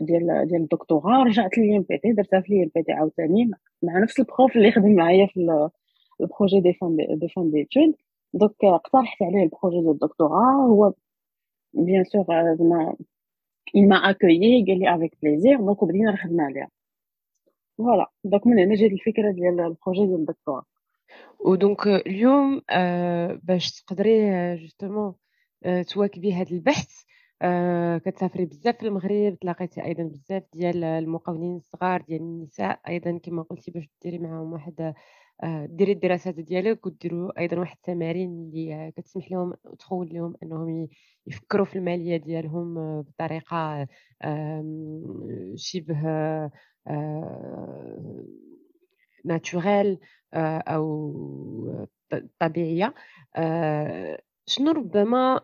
ديال ديال الدكتوراه رجعت لي بي تي درتها في لي بي تي عاوتاني مع نفس ال prof اللي خدم معايا في ال projet de fin de fin d'études donc اقترحت عليه ال projet ديال الدكتوراه هو bien sûr زعما il m'a accueilli قال لي avec plaisir donc بدينا نخدم عليها. voilà donc من هنا جات الفكرة ديال ال projet ديال الدكتوراه و donc اليوم باش تقدري justement تواكبي هذا البحث كتسافري بزاف في المغرب تلاقيتي أيضا بزاف ديال المقاولين الصغار ديال النساء أيضا كما قلتي باش ديري معاهم واحد آه ديري الدراسات ديالك وديروا أيضا واحد التمارين اللي كتسمح لهم وتخول لهم أنهم يفكروا في المالية ديالهم بطريقة شبه ناتوريل آه، أو طبيعية. آه، شنو ربما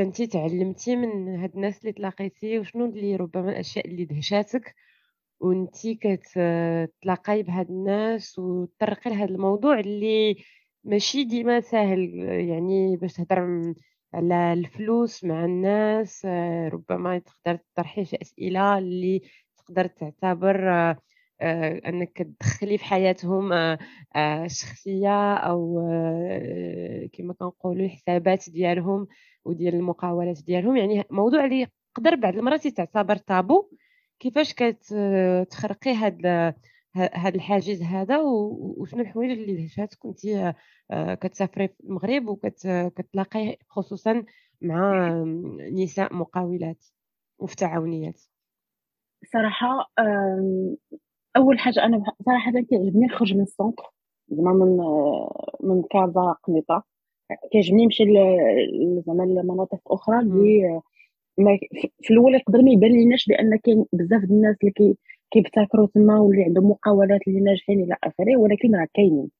انت تعلمتي من هاد الناس اللي تلاقيتي وشنو اللي ربما الأشياء اللي دهشاتك؟ وانت كتلاقاي بهاد الناس وتطرقي لهذا الموضوع اللي ماشي ديما ساهل يعني باش تهضر على الفلوس مع الناس ربما تقدر تطرحي شي أسئلة اللي تقدر تعتبر إنك تدخلي في حياتهم آه، آه، أو كما كنقولوا الحسابات ديالهم وديال المقاولات ديالهم. يعني موضوع اللي يقدر بعض المرات تعتبر تابو كيفاش كتخرقي هاد هاد الحاجز هذا وشنو الحوايج اللي دهشات كنتي كتسافري في المغرب وكتلاقي خصوصا مع نساء مقاولات وفي تعاونيات؟ صراحة أول حاجة أنا صراحة كيعجبني نخرج من ال centre. زعما من من كازا قنيطره كيعجبني نمشي زعما لمناطق أخرى اللي ما في الأول يقدر ما يبان ليناش بأن كاين بزاف د الناس اللي كي كيبتكروا تما واللي عندهم مقاولات اللي ناجحين إلى آخره ولكن راه كاينين.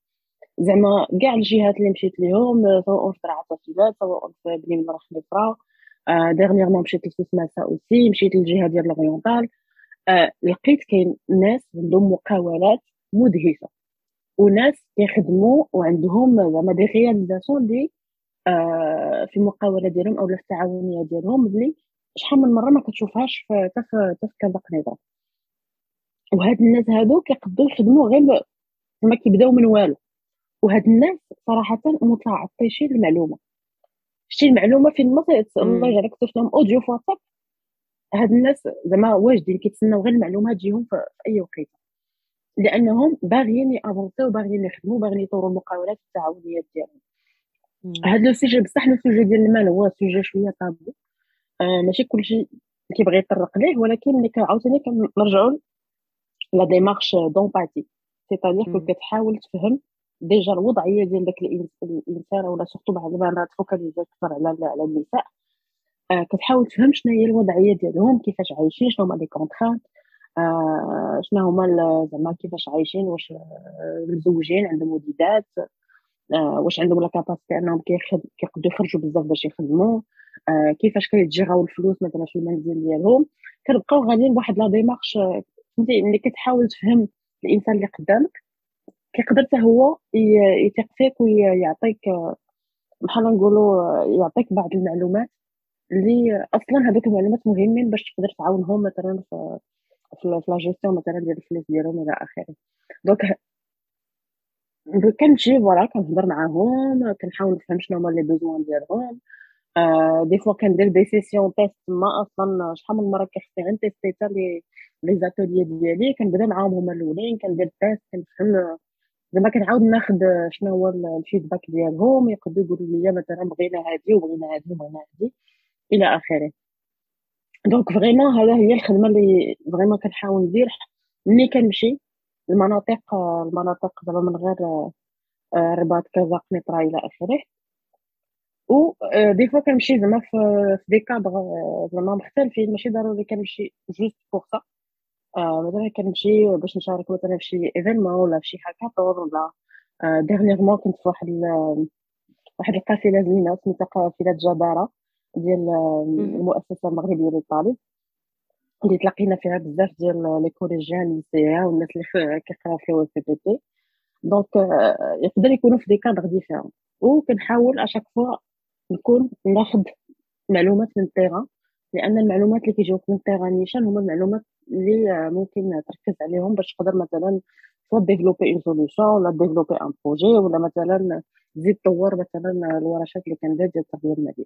زعما كاع الجهات اللي مشيت ليهم سواء في درعة تافيلالت سواء في بني ملال خنيفرة آه dernièrement مشيت لسوس ماسا aussi مشيت للجهة ديال l'Oriental آه لقيت كاين ناس عندهم مقاولات مدهشة. وناس كيخدموا وعندهم زعما des réalisations آه في المقاوله ديالهم أو في التعاونيه ديالهم اللي شحال من مرة ما كتشوفهاش في في كازا قنيطره وهاد الناس هادو كيقدروا يخدموا غير زعما كيبداو من والو. وهاد الناس صراحة متعطشين للمعلومة. شتي المعلومة فين ما الله يجعلك لهم audio في واتساب هاد الناس زعما واجدين كيتسناو غير المعلومه تجيهم في, أي وقيتة. لأنهم باغيين ي avancer و باغيين يخدموا باغيين يطوروا المقاولات التعاونيات ديالهم. هاد le sujet بصح le sujet ديال المال هو sujet شوية طابو. آه ماشي كلشي كيبغي يطرق ليه ولكن ملي عاوتاني كنرجعوا la démarche d'empathie c'est-à-dire كو كتحاول تفهم déjà الوضعية ديال داك الإنسان ولا surtout بعد ما ت focaliser أكثر على على النساء. كتحاول تفهم شنو هي الوضعية ديالهم كيفاش عايشين شنو هما les contraintes آه شنو هما زعما كيفاش عايشين واش مزوجين عندهم وليدات آه واش عندهم la capacité انهم كيقدروا يخرجوا بزاف باش يخدموا آه كيفاش كيتجراو الفلوس مثلا في المنزل ديالهم. كنبقاو غاديين بواحد la démarche فهمتي؟ ملي كتحاول تفهم الإنسان اللي قدامك كيقدر حتى هو يثق فيك ويعطيك بحال نقولوا يعطيك بعض المعلومات. اللي أصلا هذوك المعلومات مهمين باش تقدر تعاونهم مثلا في في لا جيستيون مثلا ديال الفلوس ديالهم إلى آخره. donc كنمشي voilà كنهضر معاهم كنحاول نفهم شنو هما les besoins ديالهم. des fois كندير des sessions test تما أصلا شحال من مرة كيخصني غير ن tester حتى les les ateliers ديالي. كنبدا معاهم هما الأولين كندير test كنفهم. زعما كنعاود ناخد شنو هو ال feedback ديالهم. يقدروا يقولوا لي مثلا بغينا هادي وبغينا هادي وبغينا هادي. إلى آخره. donc vraiment هذا هي الخدمة اللي vraiment كنحاول ندير ملي كنمشي المناطق المناطق زعما من غير الرباط كازا قنيطره إلى آخره. و des fois كنمشي زعما في des cadres زعما مختلفين. ماشي ضروري كنمشي juste pour ça مثلا كنمشي باش نشارك مثلا في شي événement ولا في شي هاكاطون ولا dernièrement كنت في واحد واحد القافلة زوينة سميتها قافله جبارة. ديال المؤسسة المغربية للطالب. اللي تلاقينا فيها بزاف ديال les collégiens lycéens والناس اللي كيقراو في السي بي تي donc يقدر يكونوا في des cadres différents وكنحاول à chaque fois نكون ناخذ معلومات من ال terrain لأن المعلومات اللي كيجيوك من ال terrain نيشان هما المعلومات اللي ممكن تركز عليهم باش تقدر مثلا soit développer une solution ولا développer un projet ولا مثلا تزيد تطور مثلا الورشات اللي كندير ديال التربية المالية.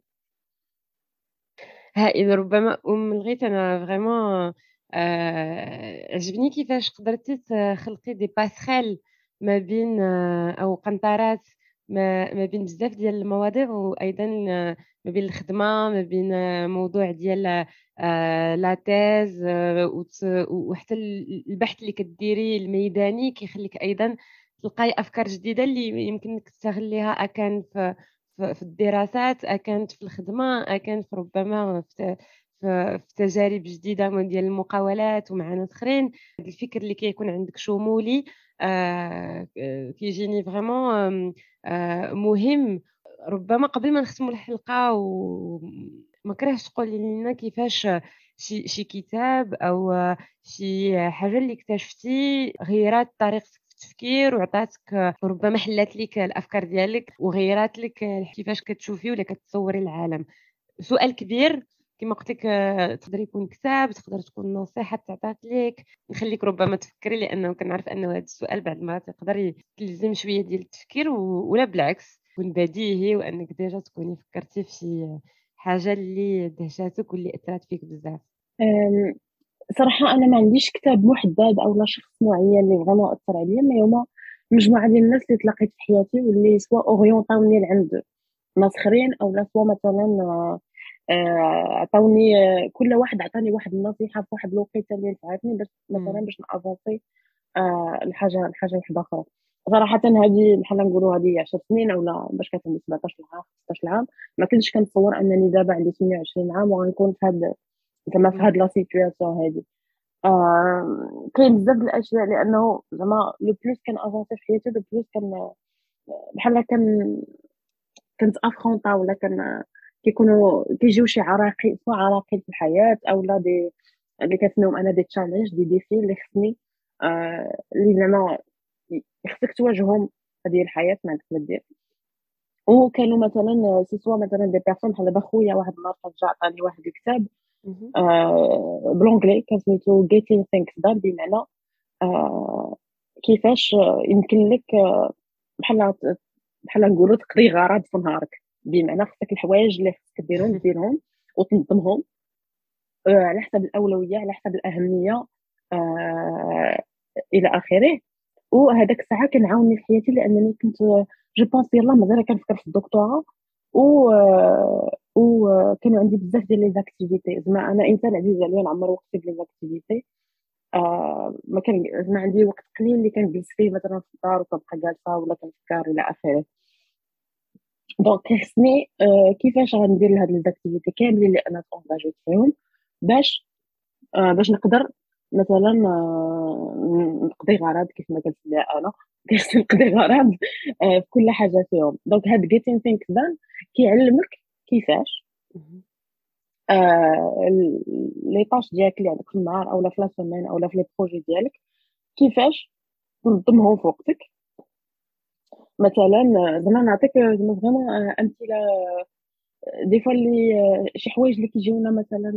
هائل ربما أم لغيت أنا vraiment آه، عجبني كيفاش قدرتي تخلقي دي باسخيل ما بين آه، أو قنطرات ما, بين بزاف ديال المواضيع وأيضا ما بين الخدمة ما بين موضوع ديال آه، لا تيز وحتى البحث اللي كديري الميداني كيخليك أيضا تلقاي أفكار جديدة اللي يمكنك تستغليها أكان في في الدراسات كانت في الخدمة كانت ربما في في تجارب جديدة ديال المقاولات ومع ناس آخرين. الفكر اللي كيكون عندك شمولي آه كيجيني فريمون آه مهم. ربما قبل ما نختموا الحلقة وما كرهش تقولي لنا كيفاش شي شي كتاب أو شي حاجة اللي اكتشفتي غيرات طريقتك التفكير وعطاتك ربما حلات لك الأفكار ديالك وغيرات لك كيفاش كتشوفي ولا كتصوري العالم. سؤال كبير كما قلت لك تقدر يكون كتاب تقدر تكون نصيحة تعطات لك نخليك ربما تفكري لأنه كنعرف أنه هذا السؤال بعد ما تقدر يلزم شوية ديال التفكير ولا بالعكس يكون بديهي وأنك déjà تكوني فكرتي في شي حاجة اللي دهشاتك واللي اثرت فيك بزاف. صراحة أنا ما عنديش كتاب محدد أو لا شخص معين اللي vraiment أثر عليا mais هما مجموعة ديال الناس اللي تلاقيت في حياتي واللي soit orienter اوني لعند ناس اخرين أو لا soit مثلا آه، عطاوني كل واحد عطاني واحد النصيحة في واحد الوقيته اللي نفعتني باش مثلا باش ن avancer آه، الحاجة الحاجة واحدة أخرى. صراحة هذه بحال نقولوا هذه 10 سنين ولا باش كانت عندي 17 عام 16 عام ما كنتش كنتصور أنني دابا عندي 28 عام وغنكون في هذا زعما في هاد la situation هادي. آه كاين بزاف د الأشياء لأنه زعما le plus كان avancer في حياتي le plus كان بحال كان كنت affronter ولا كان كيكونوا كيجيو شي عراقيل سواء عراقيل في الحياة أو لا des اللي كنسميهم أنا des challenges des défis اللي خصني آه اللي زعما خصك تواجههم هذه الحياة ما عندك ما دير. وكانوا مثلا سي سوا مثلا des personnes بحال دابا خويا واحد النهار رجع عطاني واحد الكتاب آه بالونگلي كان سميتو getting things done بمعنى كيفاش يمكن لك بحال بحال نقولوا تقضي غرض في نهارك بمعنى خصك الحوايج اللي خصك ديرهم ديرهم وتنظمهم على حسب الاولويه على حسب الاهميه إلى اخره وهذاك الساعة كان عاوني في حياتي لانني كنت je pense يلاه مازال كنفكر في الدكتوراه و وكانوا عندي بزاف ديال les activités. زعما أنا إنسان عزيز عليا نعمر وقتي ب les activités. آه ما كان زعما عندي وقت قليل اللي كنجلس فيه مثلا في الدار وكنبقى جالسه ولا كنفكر إلى اخره donc آه كيفاش غندير هاد les activités كاملين اللي أنا ت engagيت فيهم باش آه باش نقدر مثلا آه نقضي غرض كيف ما كنسميها أنا. نقضي غرض في كل حاجة فيهم. donc هاد getting things done كيعلمك كيفاش؟ آه les tâches ديالك اللي عندك في النهار اولا في la semaine اولا في les projets ديالك كيفاش تنظمهم في وقتك؟ مثلا زعما نعطيك زعما vraiment أمثلة des fois اللي شي حوايج اللي كيجيونا مثلا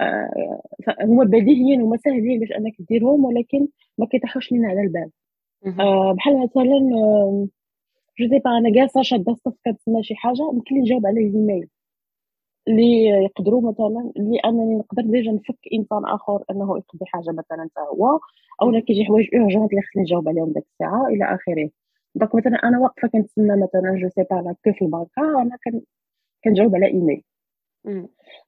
آه هما بديهيين هما ساهلين باش أنك ديرهم ولكن ما كيطيحوش لينا على البال. آه بحال مثلا je sais pas أنا جالسة شاده الصف كنتسنى شي حاجة يمكن لي نجاوب على الإيميل. اللي يقدروا مثلا اللي أنني نقدر déjà نفك إنسان آخر أنه يقضي حاجة مثلا حتى هو أو لا كيجي حوايج urgentes اللي خصني نجاوب عليهم ديك الساعة إلى آخره. donc مثلا أنا واقفه كنتسنى مثلا je sais pas la queue في البنكه أنا كنجاوب على email.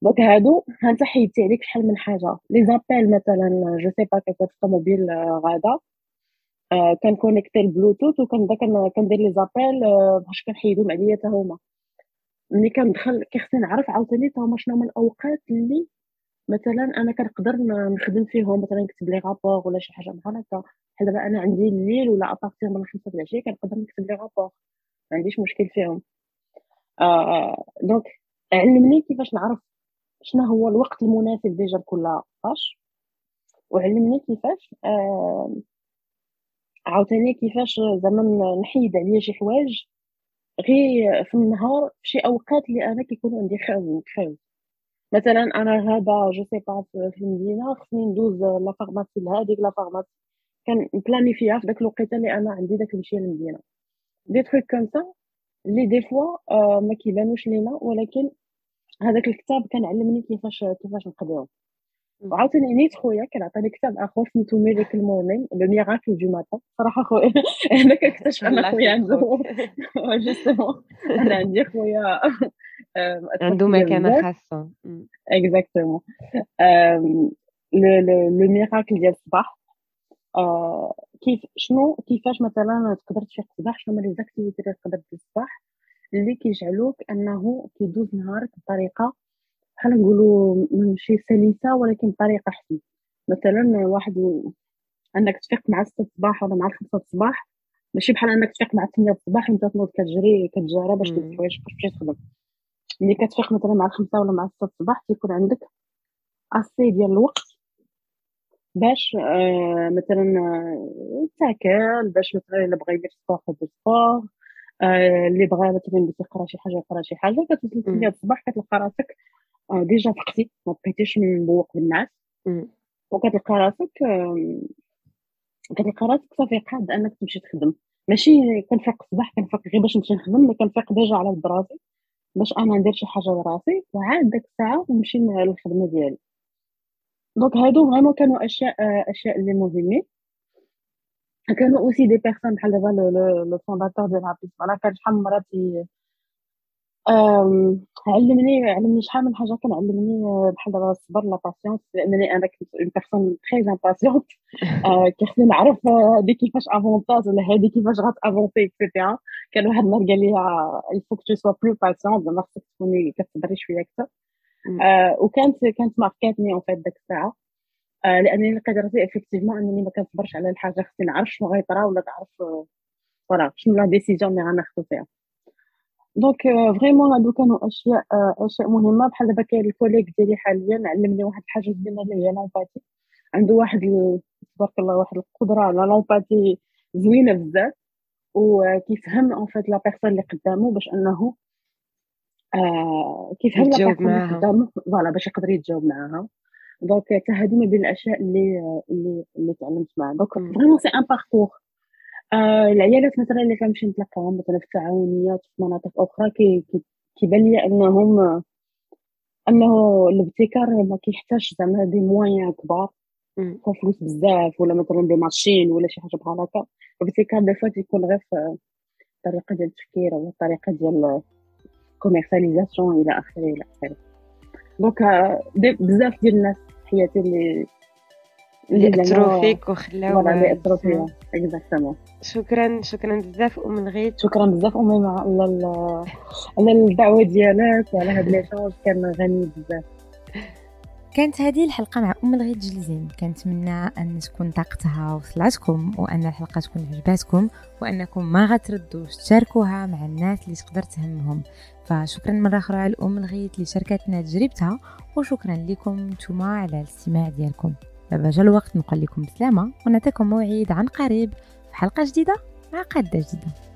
donc هادو انت حيدتي عليك شحال من حاجة. les appels مثلا je sais pas كنت في الطوموبيل غادا آه كان connecté البلوتوث وكنبدا كندير les appels آه باش كنحيدهم عليا حتى هما. ملي كندخل كيخصني نعرف عاوتاني حتى هما شنو هما الأوقات اللي مثلا أنا كنقدر نخدم فيهم مثلا نكتب les rapports ولا شي حاجة بحال هكا. بحال دابا أنا عندي الليل ولا à partir من الخمسة د العشيه كنقدر نكتب les rapports ما عنديش مشكل فيهم. آه donc علمني كيفاش نعرف شنو هو الوقت المناسب déjà لكل tâche وعلمني كيفاش آه عاوتاني كيفاش زعما نحيد عليا شي حوايج غير في النهار في شي أوقات اللي أنا كيكونوا عندي خاويين خاوي مثلا أنا هذا je sais pas في المدينة خصني ندوز la pharmacie لهاديك la pharmacie كان فيها في داك الوقيته اللي أنا عندي داك نمشي للمدينة. des trucs comme ça اللي des fois ما كيبانوش لينا ولكن هذاك الكتاب كان علمني كيفاش كيفاش نقضيهم. وعاوتاني نيت خويا كان عطاني كتاب آخر سميتو Miracle Morning le miracle du matin صراحة خويا أنا كنكتشف أن خويا عنده. justement أنا عندي خويا عنده مكانة خاصة. exactement le miracle ديال الصباح. كيف شنو كيفاش مثلا تقدر تفيق الصباح؟ شنو هما les activités اللي تقدر دير الصباح اللي كيجعلوك أنه كيدوز نهارك بطريقة بحال نقولوا ماشي سلسه ولكن بطريقه أحسن. مثلا واحد أنك تفيق مع 6 الصباح ولا مع 5 الصباح ماشي بحال أنك تفيق مع 8 الصباح وأنت تنوض كتجري كتجارى باش تدير حوايج باش تمشي تخدم. ملي كتفيق مثلا مع 5 ولا مع 6 الصباح تيكون عندك assez ديال الوقت باش آه مثلا آه تاكل باش مثلا إلا بغا يدير sport يدير sport آه اللي بغا مثلا يقرا شي حاجة يقرا شي حاجة كتوصل 8 الصباح كتلقى راسك déjà فقتي ما بقيتيش مبوق بالناس وكتلقى راسك كتلقى راسك صافي قاد أنك تمشي تخدم. ماشي كنفيق الصباح كنفيق غير باش نمشي نخدم mais كنفيق déjà على ود راسي باش أنا ندير شي حاجة لراسي وعاد ديك الساعة نمشي للخدمة ديالي. donc هادو vraiment كانوا أشياء أشياء اللي مهمين كانوا aussi des personnes بحال دابا le fondateur ديال هابيس voilà كان شحال من علمني علمني شحال من حاجة كنعلمني آه، بحال دابا الصبر la patience لأنني أنا كنت une personne très impatiente كيخصني نعرف هادي كيفاش avantage ولا هادي كيفاش غات avancer et cetera كان واحد النهار قال لي il faut que tu sois plus patiente زعما خصك تكوني كتصبري شوية أكثر آه، وكانت كانت marquاتني en fait داك الساعة. آه، لأنني لقيت راسي أنني ما كنصبرش على الحاجة خصني نعرف شنو غيطرا ولا تعرف voilà شنو la décision اللي غناخذ فيها. donc vraiment هادو كانوا أشياء أشياء مهمة. بحال دابا كاين ال collègue ديالي حاليا علمني واحد الحاجة زوينة اللي هي l'empathie عنده واحد تبارك الله واحد القدرة على l'empathie زوينة بزاف. وكيفهم en fait la personne اللي قدامه باش أنه آه كيفهم la personne اللي قدامه. voilà باش يقدر يتجاوب معاها. donc حتى هذه من بين الأشياء اللي اللي اللي تعلمت معاها. donc vraiment c'est un parcours آه العيالات مثلا اللي كنمشي نتلاقاهم مثلا في التعاونيات في مناطق أخرى كي كيبان لي أنهم أنه الابتكار ما كيحتاجش زعما des moyens كبار. فلوس بزاف ولا مثلا des machines ولا شي حاجة بحال هكا. الابتكار des fois تيكون غير في الطريقة ديال التفكير أو الطريقة ديال commercialisation إلى آخره إلى آخره. donc بزاف ديال الناس حياتي اللي اللي اثروا فيك وخلاو اللي اثروا فيا exactement شكرا شكرا بزاف أم الغيث. شكرا بزاف أمي على على الدعوة ديالك وعلى هذا ليشونج كان غني بزاف. كانت هذه الحلقة مع أم الغيث جلزين. كنتمنى أن تكون طاقتها وصلاتكم وأن الحلقة تكون عجباتكم وأنكم ما غتردوش تشاركوها مع الناس اللي تقدر تهمهم. فشكرا مرة أخرى على الام الغيث اللي شاركتنا تجربتها وشكرا لكم نتوما على الاستماع ديالكم. دابا جا الوقت نقول لكم بسلامة ونعطيكم موعد عن قريب في حلقة جديدة مع قادة جديدة.